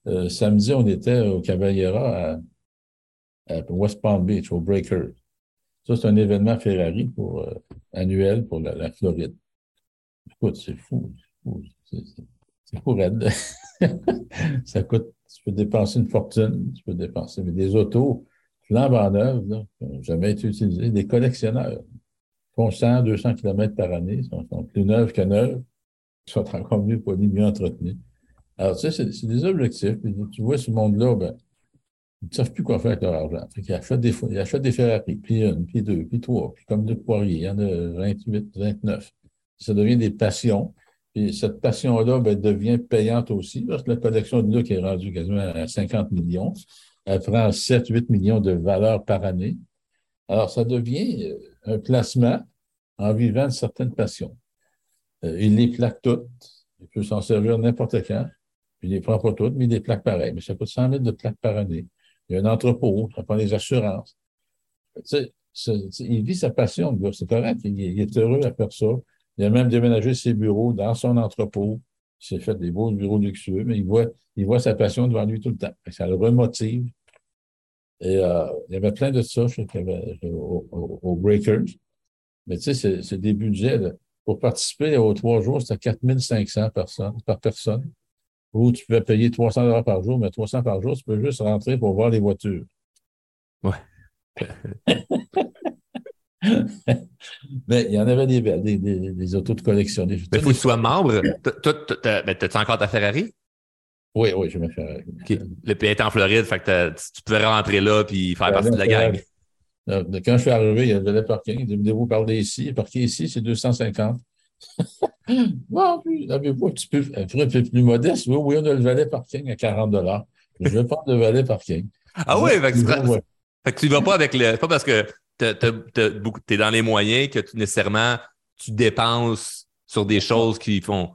Euh, samedi, on était au Cavaliera à, West Palm Beach, au Breakers. Ça, c'est un événement Ferrari pour, euh, annuel pour la, Floride. Écoute, c'est fou. C'est fou, raide. ça coûte, tu peux dépenser une fortune, tu peux dépenser, mais des autos, flambant neuves, qui n'ont jamais été utilisés, des collectionneurs. font 100, 200 km par année, sont, sont plus neuves que neuves, sont encore mieux polis, mieux entretenus. Alors, tu sais, c'est des objectifs. Puis, tu vois, ce monde-là, ben, ils ne savent plus quoi faire avec leur argent. Fait ils, achètent des, ils des Ferrari, puis une, puis deux, puis trois, puis comme de Poirier, il y en a 28, 29. Ça devient des passions. Puis cette passion-là ben, devient payante aussi, parce que la collection de look est rendue quasiment à 50 millions. Elle prend 7, 8 millions de valeur par année. Alors, ça devient euh, un placement en vivant une certaine passion. Euh, il les plaque toutes. Il peut s'en servir n'importe quand. il les prend pas toutes, mais il les plaque pareil. Mais ça coûte 100 000 de plaques par année. Il y a un entrepôt, ça prend des assurances. Il vit sa passion, c'est correct. Il, est heureux à faire ça. Il a même déménagé ses bureaux dans son entrepôt. Il s'est fait des beaux bureaux luxueux, mais il voit, il voit sa passion devant lui tout le temps. Ça le remotive. Et euh, il y avait plein de ça je au, Breakers. Mais tu sais, c'est des budgets. Pour participer aux trois jours, c'était 4500 personnes, par personne. Ou tu pouvais payer 300 dollars par jour, mais 300 par jour, tu peux juste rentrer pour voir les voitures. Ouais. mais il y en avait des des, des, autos de collection. mais il faut que tu sois membre. Toi, as-tu encore ta Ferrari? Oui, oui, je vais faire. Le pays est en Floride, fait que tu pouvais rentrer là puis faire partie de la gang. Euh, quand je suis arrivé, il y avait le parking. Il dit Vous parler ici. Parquer ici, c'est 250. bon, avez-vous un petit peu, un peu plus modeste? Oui, oui, on a le valet parking à 40 Je vais prendre le valet parking. Ah oui, fait, que tu ne vas pas avec le. Pas parce que tu es dans les moyens que nécessairement tu dépenses sur des choses qui font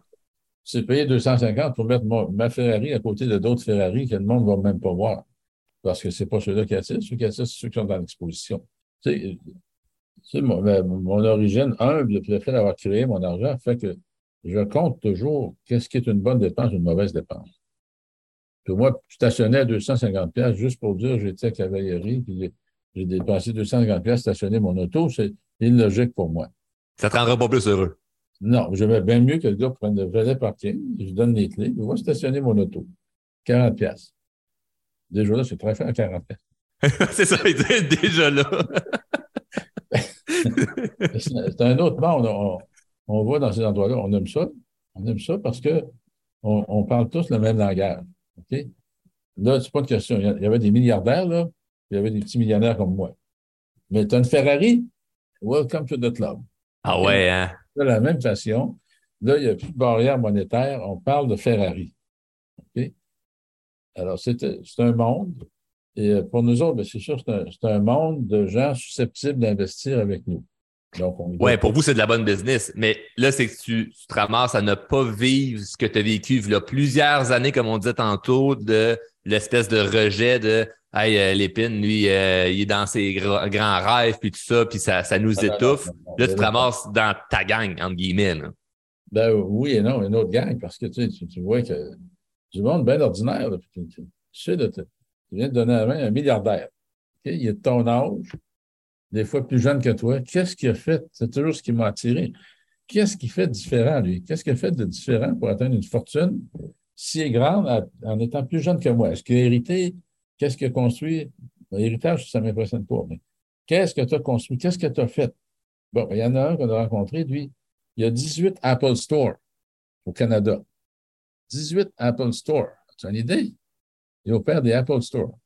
c'est payer 250 pour mettre ma Ferrari à côté de d'autres Ferrari que le monde ne va même pas voir. Parce que ce n'est pas ceux-là qui attisent. Ceux qui attisent, c'est ceux qui sont dans l'exposition. Sais, mon, origine humble, le fait d'avoir créé mon argent, fait que je compte toujours qu'est-ce qui est une bonne dépense, une mauvaise dépense. Puis moi, je stationnais à 250 juste pour dire j'étais à cavalerie, puis j'ai dépensé 250 pièces stationner mon auto, c'est illogique pour moi. Ça te rendra pas plus heureux? Non, je vais bien mieux que le gars prenne le valet parking, je donne les clés, il va stationner mon auto. 40 pièces. Déjà là, c'est très fait à 40 pièces. c'est ça, déjà là. c'est un autre monde. On, on, voit dans ces endroits-là, on aime ça. On aime ça parce que on, parle tous le même langage. OK? Là, c'est pas une question. Il y avait des milliardaires, là, il y avait des petits millionnaires comme moi. Mais tu as une Ferrari, welcome to the club. Ah ouais, hein? De la même façon, là, il n'y a plus de barrière monétaire, on parle de Ferrari. OK? Alors, c'est un monde, et euh, pour nous autres, ben, c'est sûr, c'est un, monde de gens susceptibles d'investir avec nous. Oui, pour vous, c'est de la bonne business. Mais là, c'est que tu, te ramasses à ne pas vivre ce que tu as vécu il y a plusieurs années, comme on disait tantôt, de l'espèce de rejet de Hey, euh, Lépine, lui, euh, il est dans ses grands rêves, puis tout ça, puis ça, ça nous étouffe. là, tu te ramasses dans ta gang, entre guillemets. Ben oui et non, une autre gang, parce que tu, sais, tu, vois que du monde bien ordinaire, tu, sais, tu viens de donner à la main un milliardaire. Il est de ton âge, des fois plus jeune que toi. Qu'est-ce qu'il a fait? C'est toujours ce qui m'a attiré. Qu'est-ce qu'il fait de différent, lui? Qu'est-ce qu'il a fait de différent pour atteindre une fortune si grande en étant plus jeune que moi? Est-ce qu'il a hérité? Qu'est-ce a construit? L'héritage, ça ne m'impressionne pas, mais qu'est-ce que tu as construit? Qu'est-ce que tu as fait? Bon, il y en a un qu'on a rencontré, lui. Il y a 18 Apple Store au Canada. 18 Apple Store. Tu as une idée? Il opère des Apple Store.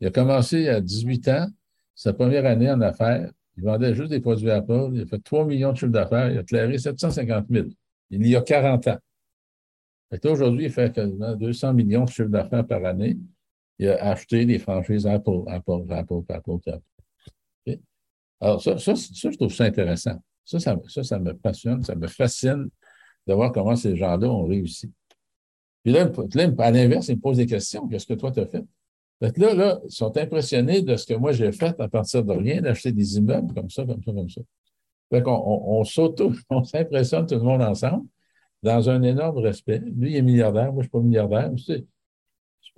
Il a commencé à 18 ans sa première année en affaires, il vendait juste des produits Apple. Il a fait 3 millions de chiffres d'affaires. Il a clairé 750 000. Il y a 40 ans. Aujourd'hui, il fait quasiment 200 millions de chiffres d'affaires par année. Il a acheté des franchises Apple, Apple, Apple, Apple, Apple. Alors, ça, ça, ça, je trouve ça intéressant. Ça ça, ça, me passionne, ça me fascine de voir comment ces gens-là ont réussi. Puis là, à l'inverse, ils me posent des questions. Qu'est-ce que toi, tu as fait? Fait là, là, ils sont impressionnés de ce que moi j'ai fait à partir de rien, d'acheter des immeubles comme ça, comme ça, comme ça. Fait qu'on on, s'auto, on s'impressionne tout le monde ensemble dans un énorme respect. Lui, il est milliardaire, moi, je ne suis pas milliardaire. C'est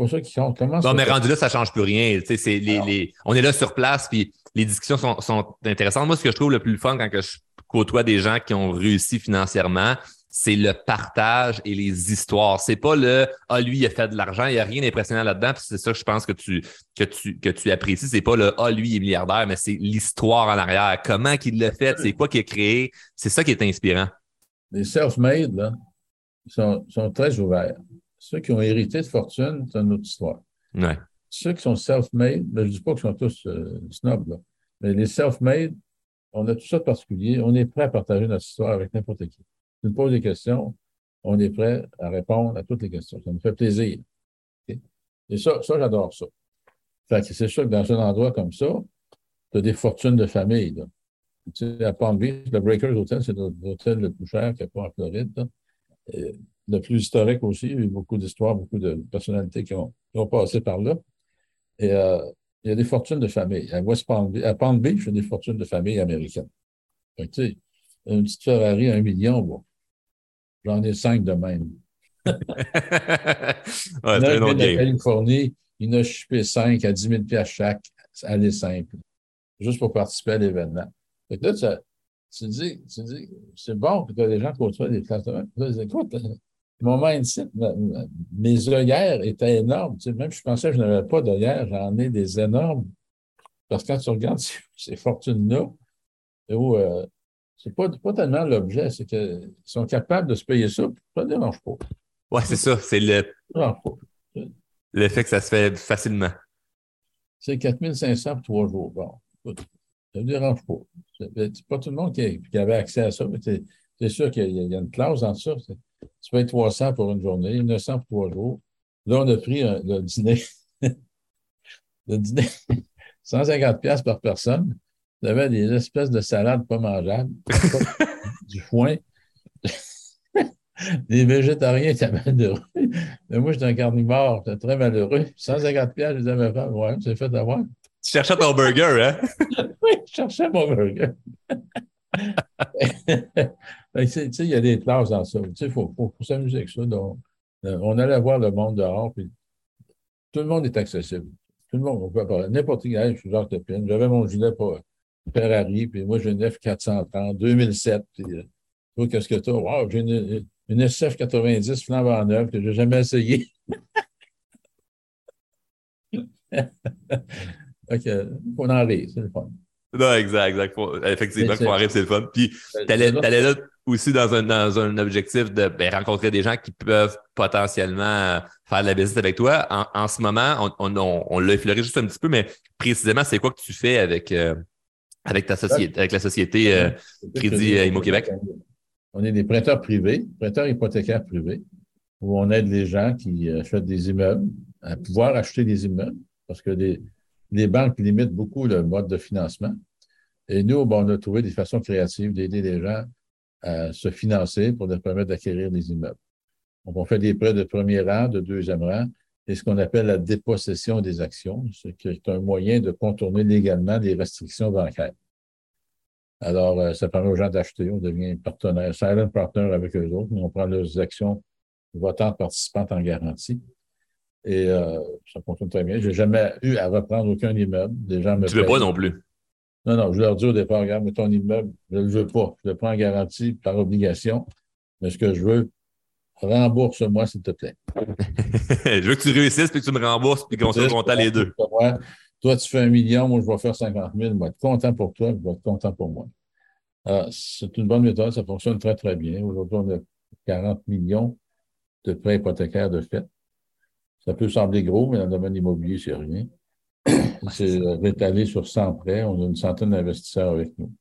pas ça qui compte. Comment non, mais rendu là, ça ne change plus rien. C'est les, les, on est là sur place, puis les discussions sont, sont, intéressantes. Moi, ce que je trouve le plus fun quand que je côtoie des gens qui ont réussi financièrement, c'est le partage et les histoires. C'est pas le Ah, lui, il a fait de l'argent, il n'y a rien d'impressionnant là-dedans. c'est ça que je pense que tu, que tu, que tu apprécies. C'est pas le Ah, lui, il est milliardaire, mais c'est l'histoire en arrière. Comment qu'il l'a fait, c'est quoi qu'il a créé. C'est ça qui est inspirant. Les self-made, là, sont, sont très ouverts. Ceux qui ont hérité de fortune, c'est une autre histoire. Ouais. Ceux qui sont self-made, ben, je ne dis pas qu'ils sont tous euh, snobs, là, mais les self-made, on a tout ça de particulier. On est prêt à partager notre histoire avec n'importe qui tu nous poses des questions, on est prêt à répondre à toutes les questions. Ça nous fait plaisir. Et ça, ça j'adore ça. Fait c'est sûr que dans un endroit comme ça, tu as des fortunes de famille. Tu sais, à Palm Beach, le Breakers Hotel, c'est l'hôtel le plus cher qu'il n'y a pas en Floride. Le plus historique aussi. Il y a eu beaucoup d'histoires, beaucoup de personnalités qui ont, passé par là. Et euh, il y a des fortunes de famille. À West Palm Beach, à Palm Beach il y a des fortunes de famille américaines. tu sais, une petite Ferrari, un million, bon, J'en ai cinq de même. ouais, il en Californie, il a chipé cinq à 10 000 chaque, aller simple, juste pour participer à l'événement. Fait que là, tu, dis, tu dis c'est bon que tu as des gens qui côtoient des classes de même. Écoute, mon mindset, mes œillères étaient énormes. Tu sais, même je pensais que je n'avais pas d'œillères, j'en ai des énormes. Parce que quand tu regardes ces, fortunes-là, où euh, c'est pas, pas tellement l'objet, c'est qu'ils sont capables de se payer ça, ça ne dérange pas. Oui, c'est ça. C'est le. Le fait que ça se fait facilement. C'est 4500 pour trois jours. Bon, ça ne dérange pas. C'est pas tout le monde qui, avait accès à ça, mais c'est sûr qu'il y, a une clause dans ça. Tu payes 300 pour une journée, 900 pour trois jours. Là, on a pris le dîner. le dîner, 150$ par personne. Tu avais des espèces de salades pas mangeables, du foin. les végétariens étaient malheureux. Mais moi, j'étais un carnivore, j'étais très malheureux. 150 pièces, je disais à ma femme, ouais, c'est fait avoir. Tu cherchais ton burger, hein? oui, je cherchais mon burger. Sais, il y a des classes dans ça. Il faut, faut, s'amuser avec ça. Donc, euh, on allait voir le monde dehors, puis tout le monde est accessible. Tout le monde, on peut parler. N'importe qui, je suis Jacques Lepine. J'avais mon gilet pour Ferrari, puis moi, j'ai une F430, 2007. Puis, euh, qu'est-ce que tu as? Wow, j'ai une, une SF 90 flambant neuve que je n'ai jamais essayé. OK, on en rire, c'est le fun. Non, exact, exact. effectivement, qu'on arrive, c'est le fun. Puis, tu allais, là aussi dans un, dans un objectif de ben, rencontrer des gens qui peuvent potentiellement faire de la visite avec toi. En, ce moment, on, on, on, l'a effleuré juste un petit peu, mais précisément, c'est quoi que tu fais avec, euh, avec ta société, avec la société euh, Crédit euh, Immo Québec? On est des prêteurs privés, prêteurs hypothécaires privés, où on aide les gens qui achètent des immeubles à pouvoir acheter des immeubles parce que les, les banques limitent beaucoup le mode de financement. Et nous, on a trouvé des façons créatives d'aider les gens à se financer pour leur permettre d'acquérir des immeubles. Donc, on fait des prêts de premier rang, de deuxième rang, et ce qu'on appelle la dépossession des actions, ce qui est un moyen de contourner légalement les restrictions bancaires. Alors, euh, ça permet aux gens d'acheter, on devient partenaire, silent partner avec eux autres, on prend leurs actions votantes participantes en garantie. Et euh, ça fonctionne très bien. Je n'ai jamais eu à reprendre aucun immeuble. Les gens me tu ne veux pas non plus? Non, non, je leur dis au départ, regarde, mais ton immeuble, je ne le veux pas. Je le prends en garantie par obligation. Mais ce que je veux, rembourse-moi, s'il te plaît. je veux que tu réussisses puis que tu me rembourses puis qu'on soit content les deux. Toi, tu fais un million, moi, je vais faire 50 000. Je vais être content pour toi, je vais être content pour moi. c'est une bonne méthode, ça fonctionne très, très bien. Aujourd'hui, on a 40 millions de prêts hypothécaires de fait. Ça peut sembler gros, mais dans le domaine immobilier, c'est rien. C'est étalé sur 100 prêts. On a une centaine d'investisseurs avec nous.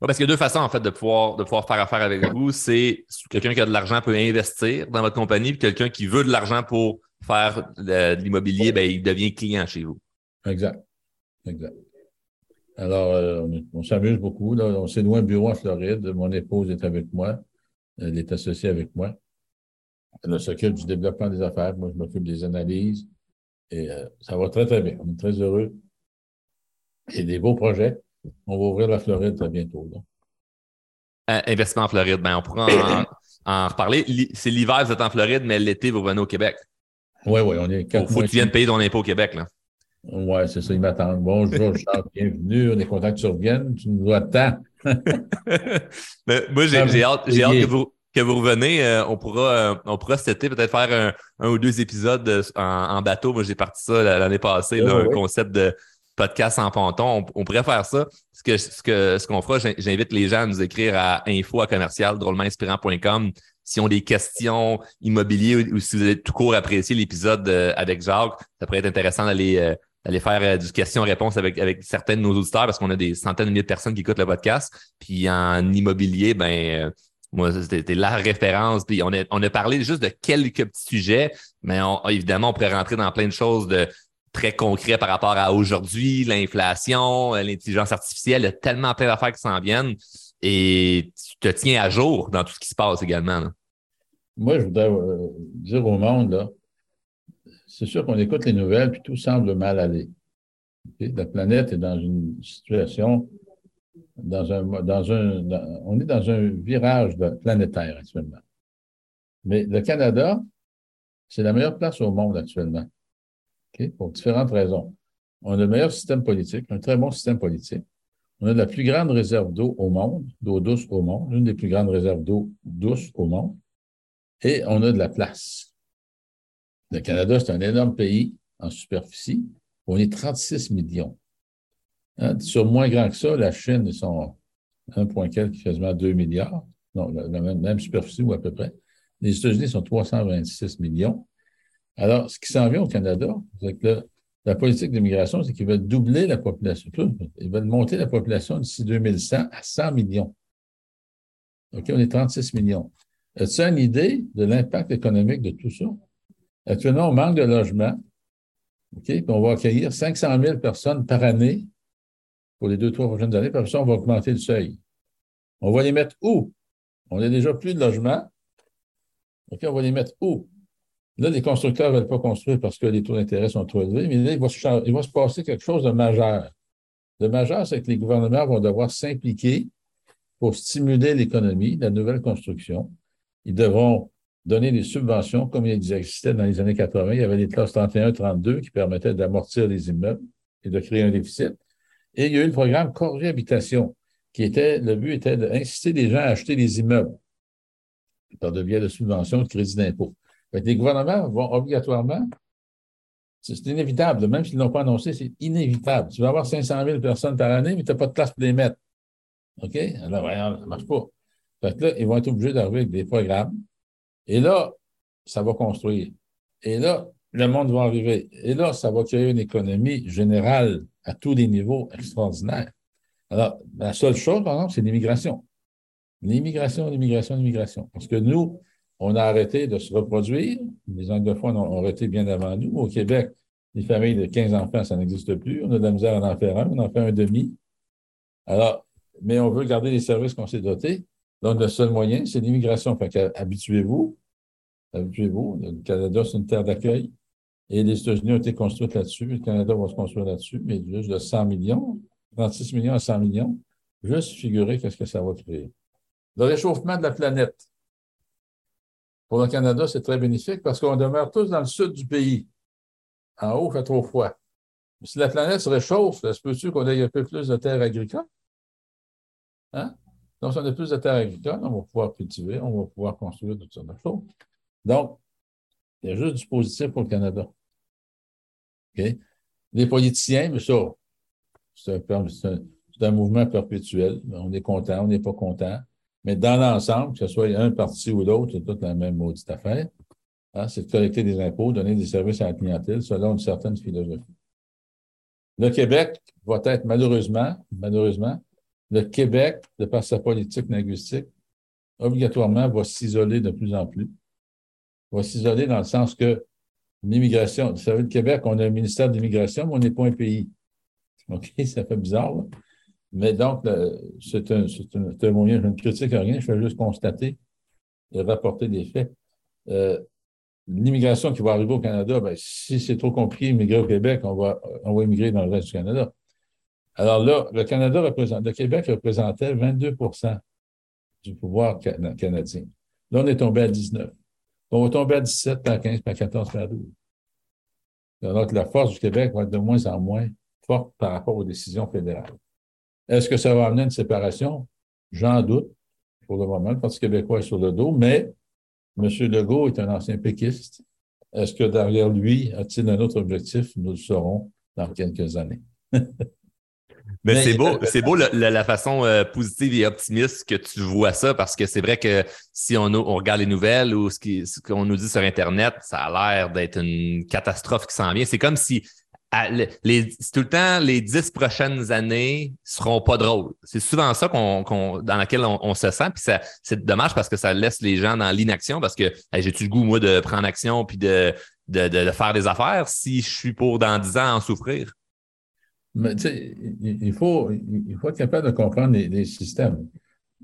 parce qu'il y a deux façons, en fait, de pouvoir, de pouvoir faire affaire avec vous. C'est quelqu'un qui a de l'argent peut investir dans votre compagnie, puis quelqu'un qui veut de l'argent pour faire de, l'immobilier, ben, il devient client chez vous. Exact. Exact. Alors, euh, on, s'amuse beaucoup. Là. On s'est loin un bureau en Floride. Mon épouse est avec moi. Elle est associée avec moi. Elle s'occupe du développement des affaires. Moi, je m'occupe des analyses. Et euh, ça va très, très bien. On est très heureux. Et des beaux projets. On va ouvrir la Floride très bientôt. Euh, investissement en Floride, ben, on pourra en, reparler. C'est l'hiver, vous êtes en Floride, mais l'été, vous revenez au Québec. Oui, oui, on est quatre Il faut que tu viennes payer ton impôt au Québec. là. Oui, c'est ça, ils m'attendent. Bonjour, Charles, bienvenue. On est content que tu reviennes. Tu nous vois tant. moi, j'ai hâte, hâte que vous, que vous revenez, euh, on pourra, euh, on pourra cet été peut-être faire un, ou deux épisodes euh, en, bateau. Moi, j'ai parti ça l'année passée, un concept de podcast en ponton. On, pourrait faire ça. Ce que ce que ce qu'on fera, j'invite les gens à nous écrire à info à commercial drôlementinspirant.com s'ils ont des questions immobilières ou, si vous avez tout court apprécié l'épisode avec Jacques. Ça pourrait être intéressant d'aller d'aller faire du question-réponse avec, avec certains de nos auditeurs parce qu'on a des centaines de milliers de personnes qui écoutent le podcast. Puis en immobilier, ben moi, c'était la référence. Puis on a, on a parlé juste de quelques petits sujets, mais évidemment, on pourrait rentrer dans plein de choses de très concrets par rapport à aujourd'hui, l'inflation, euh, l'intelligence artificielle. Il y a tellement plein d'affaires qui s'en viennent et tu te tiens à jour dans tout ce qui se passe également. Moi, je voudrais euh, dire au monde, là, c'est sûr qu'on écoute les nouvelles, puis tout semble mal aller. La planète est dans une situation on est dans un virage planétaire actuellement. Mais le Canada, c'est la meilleure place au monde actuellement, pour différentes raisons. On a le meilleur système politique, un très bon système politique. On a la plus grande réserve d'eau au monde, d'eau douce au monde, une des plus grandes réserves d'eau douce au monde. Et on a de la place. Le Canada, c'est un énorme pays en superficie. On est 36 millions. Hein, sur moins grand que ça, la Chine, ils sont 1, quasiment 2 milliards. La, même, superficie ou à peu près. Les États-Unis sont 326 millions. Alors, ce qui s'en vient au Canada, c'est que la politique d'immigration, c'est qu'ils veulent doubler la population. Ils veulent monter la population d'ici 2100 à 100 millions. OK, on est 36 millions. As-tu une idée de l'impact économique de tout ça? Actuellement, on manque de logements. OK, puis on va accueillir 500 000 personnes par année pour les deux, trois prochaines années. Puis après ça, on va augmenter le seuil. On va les mettre où? On n'a déjà plus de logements. OK, on va les mettre où? Là, les constructeurs ne veulent pas construire parce que les taux d'intérêt sont trop élevés, mais là, il va, se, passer quelque chose de majeur. Le majeur, c'est que les gouvernements vont devoir s'impliquer pour stimuler l'économie, la nouvelle construction. Ils devront donner des subventions comme il existait dans les années 80. Il y avait des classes 31-32 qui permettaient d'amortir les immeubles et de créer un déficit. Et il y a eu le programme Corée Habitation, qui était, le but était d'inciter les gens à acheter des immeubles par de biais de subventions, de crédit d'impôt. Les gouvernements vont obligatoirement, c'est inévitable, même s'ils ne l'ont pas annoncé, c'est inévitable. Tu vas avoir 500 000 personnes par année, mais tu n'as pas de place pour les mettre. OK? Alors, ça ne marche pas. Fait que là, ils vont être obligés d'arriver avec des programmes. Et là, ça va construire. Et là, le monde va arriver. Et là, ça va créer une économie générale à tous les niveaux extraordinaire. Alors, la seule chose, par exemple, c'est l'immigration. L'immigration, l'immigration, l'immigration. Parce que nous, on a arrêté de se reproduire. Les anglophones ont arrêté bien avant nous. Au Québec, les familles de 15 enfants, ça n'existe plus. On a de la misère à en faire un, on en fait un demi. Alors, mais on veut garder les services qu'on s'est dotés. Donc, le seul moyen, c'est l'immigration. Fait habituez-vous. Habituez-vous. Le Canada, c'est une terre d'accueil. Et les États-Unis ont été construits là-dessus. Le Canada va se construire là-dessus, mais juste de 100 millions, 36 millions à 100 millions. Juste figurer qu'est-ce que ça va créer. Le réchauffement de la planète. Pour le Canada, c'est très bénéfique parce qu'on demeure tous dans le sud du pays. En haut, il fait trop froid. Si la planète se réchauffe, est-ce peut-tu qu'on ait un peu plus de terres agricoles? Hein? Donc, si on a plus de terres agricoles, on va pouvoir cultiver, on va pouvoir construire toutes sortes de choses. Donc, il y a juste du positif pour le Canada. Les politiciens, mais ça, c'est un, mouvement perpétuel. On est content, on n'est pas content. Mais dans l'ensemble, que ce soit un parti ou l'autre, c'est toute la même maudite affaire. Hein? C'est de collecter des impôts, donner des services à la clientèle selon une certaine philosophie. Le Québec va être malheureusement, malheureusement, le Québec, de par sa politique linguistique, obligatoirement va s'isoler de plus en plus. Va s'isoler dans le sens que l'immigration, vous savez, le Québec, on a un ministère de l'immigration, mais on n'est pas un pays. OK, ça fait bizarre. Mais donc, c'est un, un, moyen, je ne critique rien, je fais juste constater et rapporter des faits. Euh, l'immigration qui va arriver au Canada, ben, si c'est trop compliqué d'immigrer au Québec, on va, on va immigrer dans le reste du Canada. Alors là, le Canada représente, le Québec représentait 22% du pouvoir canadien. Là, on est tombé à 19. On va tomber à 17, à 15, à 14, à 12. Donc, la force du Québec va être de moins en moins forte par rapport aux décisions fédérales. Est-ce que ça va amener une séparation? J'en doute pour le moment. Le Parti québécois est sur le dos, mais M. Legault est un ancien péquiste. Est-ce que derrière lui a-t-il un autre objectif? Nous le saurons dans quelques années. Mais, c'est beau, c'est beau la, façon euh, positive et optimiste que tu vois ça, parce que c'est vrai que si on, on, regarde les nouvelles ou ce, qu'on nous dit sur Internet, ça a l'air d'être une catastrophe qui s'en vient. C'est comme si les, tout le temps, les dix prochaines années seront pas drôles. C'est souvent ça qu'on, dans laquelle on, se sent. Puis ça, c'est dommage parce que ça laisse les gens dans l'inaction parce que j'ai-tu le goût, moi, de prendre action puis de, de, de, faire des affaires si je suis pour dans dix ans en souffrir? Mais il faut, il faut être capable de comprendre les, systèmes.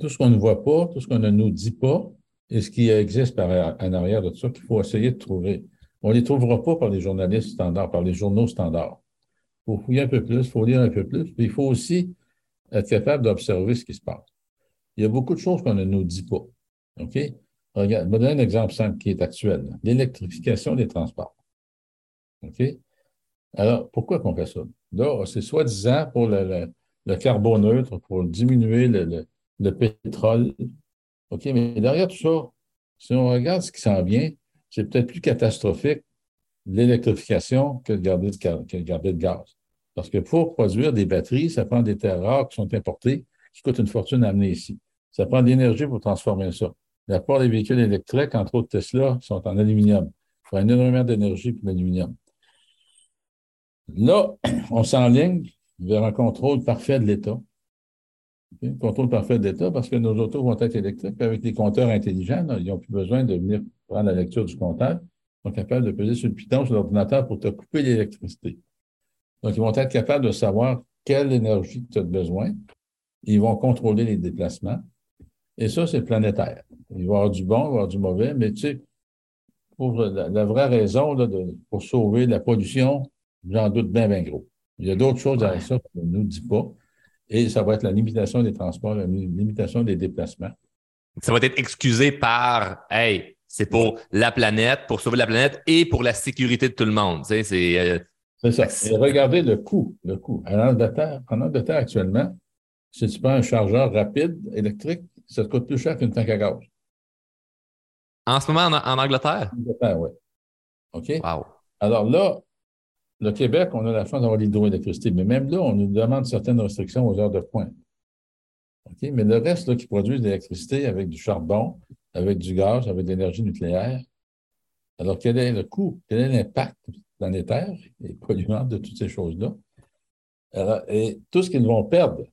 Tout ce qu'on ne voit pas, tout ce qu'on ne nous dit pas, et ce qui existe par, en arrière de tout ça, qu'il faut essayer de trouver. On ne les trouvera pas par les journalistes standards, par les journaux standards. Il faut fouiller un peu plus, il faut lire un peu plus, puis il faut aussi être capable d'observer ce qui se passe. Il y a beaucoup de choses qu'on ne nous dit pas. OK? Regarde, je vais donner un exemple simple qui est actuel. L'électrification des transports. OK? Alors, pourquoi qu'on fait ça? C'est soi-disant pour le, le, carboneutre, pour diminuer le, le, pétrole. OK, mais derrière tout ça, si on regarde ce qui s'en vient, c'est peut-être plus catastrophique l'électrification que de garder de, garder de gaz. Parce que pour produire des batteries, ça prend des terres rares qui sont importées, qui coûtent une fortune à amener ici. Ça prend de l'énergie pour transformer ça. La plupart des véhicules électriques, entre autres Tesla, sont en aluminium. Il faut énormément d'énergie pour l'aluminium. Là, on s'enligne vers un contrôle parfait de l'État. Un contrôle parfait de l'État parce que nos autos vont être électriques. Avec les compteurs intelligents, ils n'ont plus besoin de venir prendre la lecture du compteur. Ils sont capables de peser sur le piton sur l'ordinateur pour te couper l'électricité. Donc, ils vont être capables de savoir quelle énergie tu as besoin. Ils vont contrôler les déplacements. Et ça, c'est planétaire. Il va y avoir du bon, il va y avoir du mauvais, mais tu sais, pour la, vraie raison, de, pour sauver la pollution, J'en doute bien, bien gros. Il y a d'autres choses à ça qu'on ne nous dit pas. Et ça va être la limitation des transports, la limitation des déplacements. Ça va être excusé par Hey, c'est pour la planète, pour sauver la planète et pour la sécurité de tout le monde. c'est euh, ça. Et regardez le coût. Le coût. En Angleterre, en Angleterre actuellement, si tu prends un chargeur rapide électrique, ça te coûte plus cher qu'une tank à gaz. En ce moment, en, Angleterre? En Angleterre, oui. OK? Wow. Alors là, le Québec, on a la chance d'avoir l'hydroélectricité, mais même là, on nous demande certaines restrictions aux heures de pointe. Mais le reste qui produit de l'électricité avec du charbon, avec du gaz, avec de l'énergie nucléaire, alors quel est le coût, quel est l'impact planétaire et polluant de toutes ces choses-là? Et tout ce qu'ils vont perdre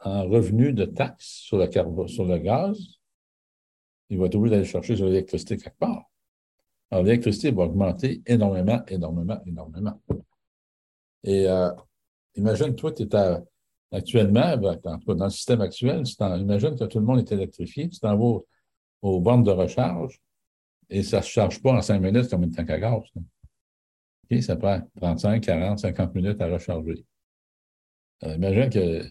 en revenus de taxes sur le, sur le gaz, ils vont être obligés d'aller chercher sur l'électricité quelque part. L'électricité va augmenter énormément, énormément, énormément. Et euh, imagine, toi, tu es actuellement, ben, dans le système actuel, imagine que tout le monde est électrifié, tu t'en vas aux bornes de recharge et ça ne se charge pas en cinq minutes comme une tank à gaz. Ça prend 35, 40, 50 minutes à recharger. Euh, imagine que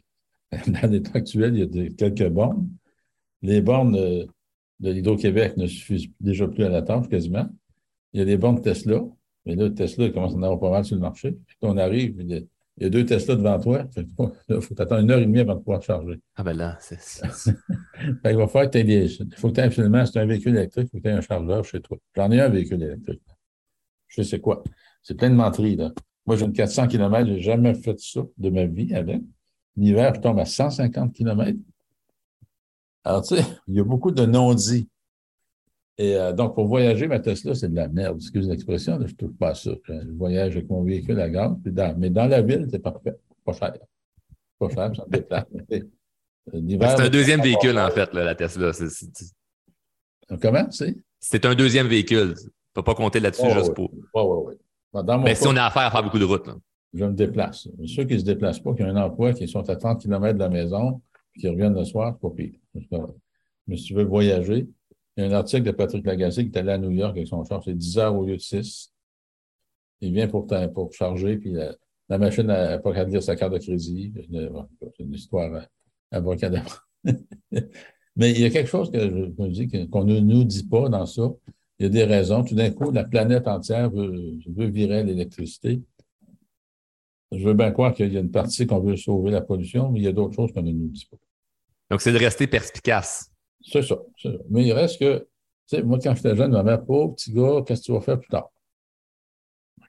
dans l'état actuel, il y a quelques bornes. Les bornes de, l'Hydro-Québec ne suffisent déjà plus à la tâche quasiment. Il y a des bornes Tesla, mais là, Tesla il commence à en avoir pas mal sur le marché. Puis on arrive, il y, a, deux Tesla devant toi. Il faut attendre une heure et demie avant de pouvoir charger. Ah ben là, c'est. il va falloir que tu aies des. Il faut que tu aies absolument, c'est un véhicule électrique, il faut que tu aies un chargeur chez toi. J'en ai un véhicule électrique. Je sais quoi. C'est plein de menteries, là. Moi, j'ai une 400 km, je n'ai jamais fait ça de ma vie avec. L'hiver, je tombe à 150 km. Alors, tu sais, il y a beaucoup de non-dits. Et euh, donc, pour voyager, ma Tesla, c'est de la merde. Excuse l'expression, je ne touche pas ça. Je voyage avec mon véhicule à gaz. mais dans la ville, c'est parfait. Pas cher. Pas cher, ça me déplace. C'est un deuxième véhicule, en fait, la Tesla. Comment, c'est? C'est un deuxième véhicule. Tu ne peux pas compter là-dessus juste pour. Oui, oui, oui. Mais si on a affaire à faire beaucoup de routes. Je me déplace. Ceux qui ne se déplacent pas, qui ont un emploi, qui sont à 30 km de la maison, qui reviennent le soir, c'est pas pire. Mais si tu veux voyager, il y a un article de Patrick Lagacé qui est allé à New York avec son char, c'est 10 heures au lieu de 6. Il vient pour, charger, puis la, machine n'a pas qu'à lire sa carte de crédit. C'est une histoire abracadabra. Mais il y a quelque chose que je me dis qu'on ne nous dit pas dans ça. Il y a des raisons. Tout d'un coup, la planète entière veut, veut virer l'électricité. Je veux bien croire qu'il y a une partie qu'on veut sauver la pollution, mais il y a d'autres choses qu'on ne nous dit pas. Donc, c'est de rester perspicace. C'est ça, Mais il reste que, tu sais, moi, quand j'étais jeune, ma mère, pauvre petit gars, qu'est-ce que tu vas faire plus tard?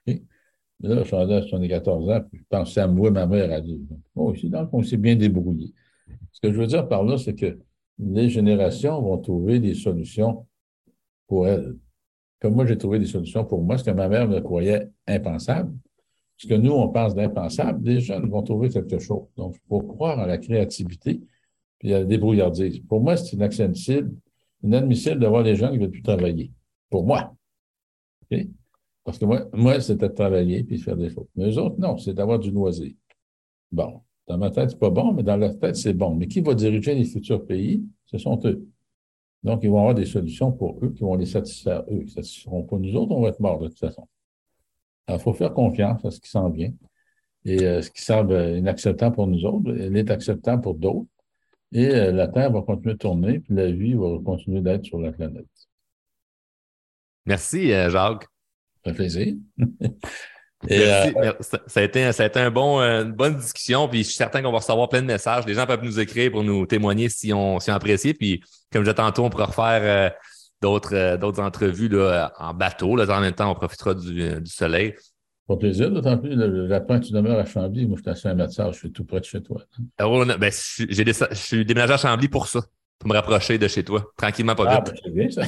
OK? Là, je suis à 74 ans, puis je pensais à moi, ma mère a dit, oh, ici, donc, on s'est bien débrouillé. Ce que je veux dire par là, c'est que les générations vont trouver des solutions pour elles. Comme moi, j'ai trouvé des solutions pour moi, ce que ma mère me croyait impensable. Ce que nous, on pense d'impensable, les jeunes vont trouver quelque chose. Donc, il faut croire en la créativité puis à la débrouillardise. Pour moi, c'est inadmissible, inadmissible d'avoir des gens qui ne veulent plus travailler. Pour moi. Parce que moi, moi c'était de travailler puis de faire des choses. Mais eux autres, non, c'est d'avoir du loisir. Bon, dans ma tête, c'est pas bon, mais dans leur tête, c'est bon. Mais qui va diriger les futurs pays? Ce sont eux. Donc, ils vont avoir des solutions pour eux qui vont les satisfaire eux. Ils ne satisferont pas nous autres, on va être morts de toute façon. Alors, il faut faire confiance à ce qui sent bien. Et euh, ce qui semble inacceptable pour nous autres, elle est acceptable pour d'autres. Et euh, la Terre va continuer de tourner, puis la vie va continuer d'être sur la planète. Merci, euh, Jacques. Ça fait plaisir. Ça, a été, ça a été un bon, une bonne discussion, puis je suis certain qu'on va recevoir plein de messages. Les gens peuvent nous écrire pour nous témoigner si on, si on apprécie. Puis, comme je disais tantôt, on pourra refaire d'autres, euh, d'autres entrevues là, en bateau. Là, en même temps, on profitera du, euh, du soleil. Pas plaisir, d'autant plus le lapin, tu demeures à Chambly. Moi, je suis à Saint-Mathieu, je suis tout près de chez toi. Oh, ben, des, je suis déménagé à Chambly pour ça, pour me rapprocher de chez toi, tranquillement, pas ah, vite. c'est bien, ça.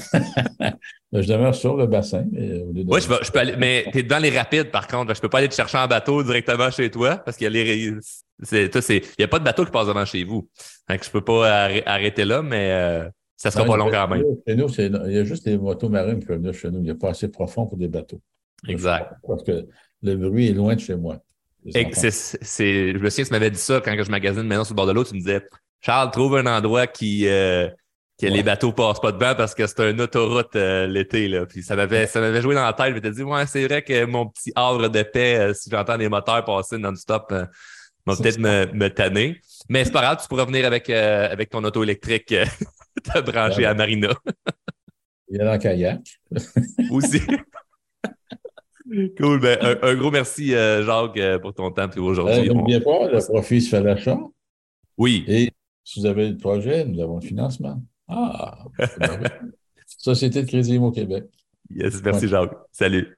Ben, je demeure sur le bassin. Mais oui, je, je peux aller, mais tu es dans les rapides, par contre. Je peux pas aller te chercher en bateau directement chez toi parce qu'il y a les. Il n'y a pas de bateau qui passe devant chez vous. Donc, je peux pas arrêter là, mais euh, ça sera pas long quand même. Chez nous, il y a juste les motos marines qui peuvent venir chez nous. Il n'y a pas assez profond pour des bateaux. Exact. Parce que le bruit est loin de chez moi. C'est, c'est, je me souviens, tu m'avais dit ça quand je magasine maison sur le bord de l'eau. Tu me disais, Charles, trouve un endroit qui, euh, que les bateaux passent pas devant parce que c'est une autoroute euh, l'été. Là. Puis ça m'avait, ça m'avait joué dans la tête. Je m'étais dit, ouais, c'est vrai que mon petit havre de paix, euh, si j'entends des moteurs passer non-stop, va peut-être me, me tanner. Mais c'est pas grave, tu pourras venir avec, avec ton auto électrique te brancher à Marina. Il y a en kayak. Aussi. cool. Ben, un, gros merci, euh, Jacques, euh, pour ton temps. Aujourd'hui. N'oubliez pas, le profit se fait l'achat. Oui. Et si vous avez le projet, nous avons le financement. Ah! Société de crédit au Québec. Yes, merci, Jacques. Salut.